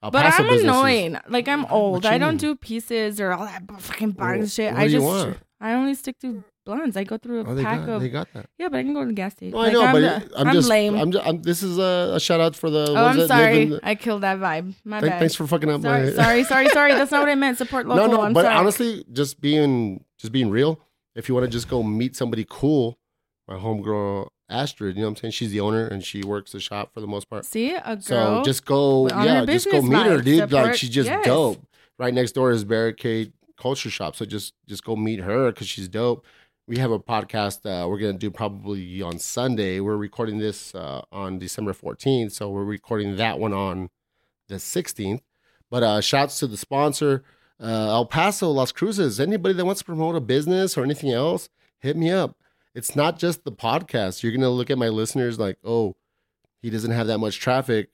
El but Paso I'm annoying. Like I'm old. I don't mean? do pieces or all that fucking Well, shit. I just want? I only stick to blondes. I go through a Oh, pack got, of they got that. yeah, but I can go to the gas station. No, I know, I'm, but the- I'm, I'm just lame. I'm, just, I'm this is a, a shout out for the. oh, I'm sorry. the- I killed that vibe. My bad. thanks for fucking up sorry, my. sorry, sorry, sorry. That's not what I meant. Support local. no, no, I'm but sorry. honestly, just being just being real. If you want to just go meet somebody cool, my homegirl Astrid, you know what I'm saying? She's the owner and she works the shop for the most part. See a girl. So just go, yeah, just go meet her, dude. like she's just yes. dope. Right next door is Barricade Culture Shop, so just just go meet her because she's dope. We have a podcast uh, we're gonna do probably on Sunday. We're recording this uh, on December 14th, so we're recording that one on the 16th. But uh, shouts to the sponsor, uh, El Paso Las Cruces. Anybody that wants to promote a business or anything else, hit me up. It's not just the podcast. You're gonna look at my listeners like, oh, he doesn't have that much traffic.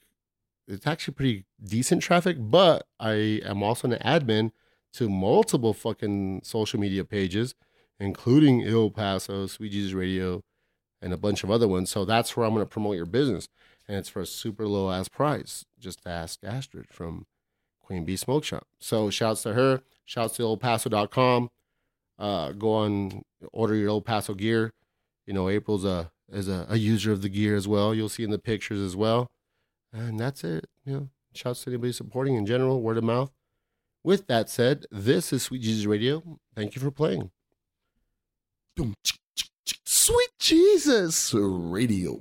It's actually pretty decent traffic, but I am also an admin to multiple fucking social media pages, including El Paso, Sweet Jesus Radio, and a bunch of other ones. So that's where I'm gonna promote your business. And it's for a super low ass price. Just ask Astrid from Queen Bee Smoke Shop. So shouts to her. Shouts to ElPaso.com. Uh, go on, order your El Paso gear. You know, April's a is a, a user of the gear as well. You'll see in the pictures as well. And that's it. You know, shouts to anybody supporting in general, word of mouth. With that said, this is Sweet Jesus Radio. Thank you for playing. Sweet Jesus Radio.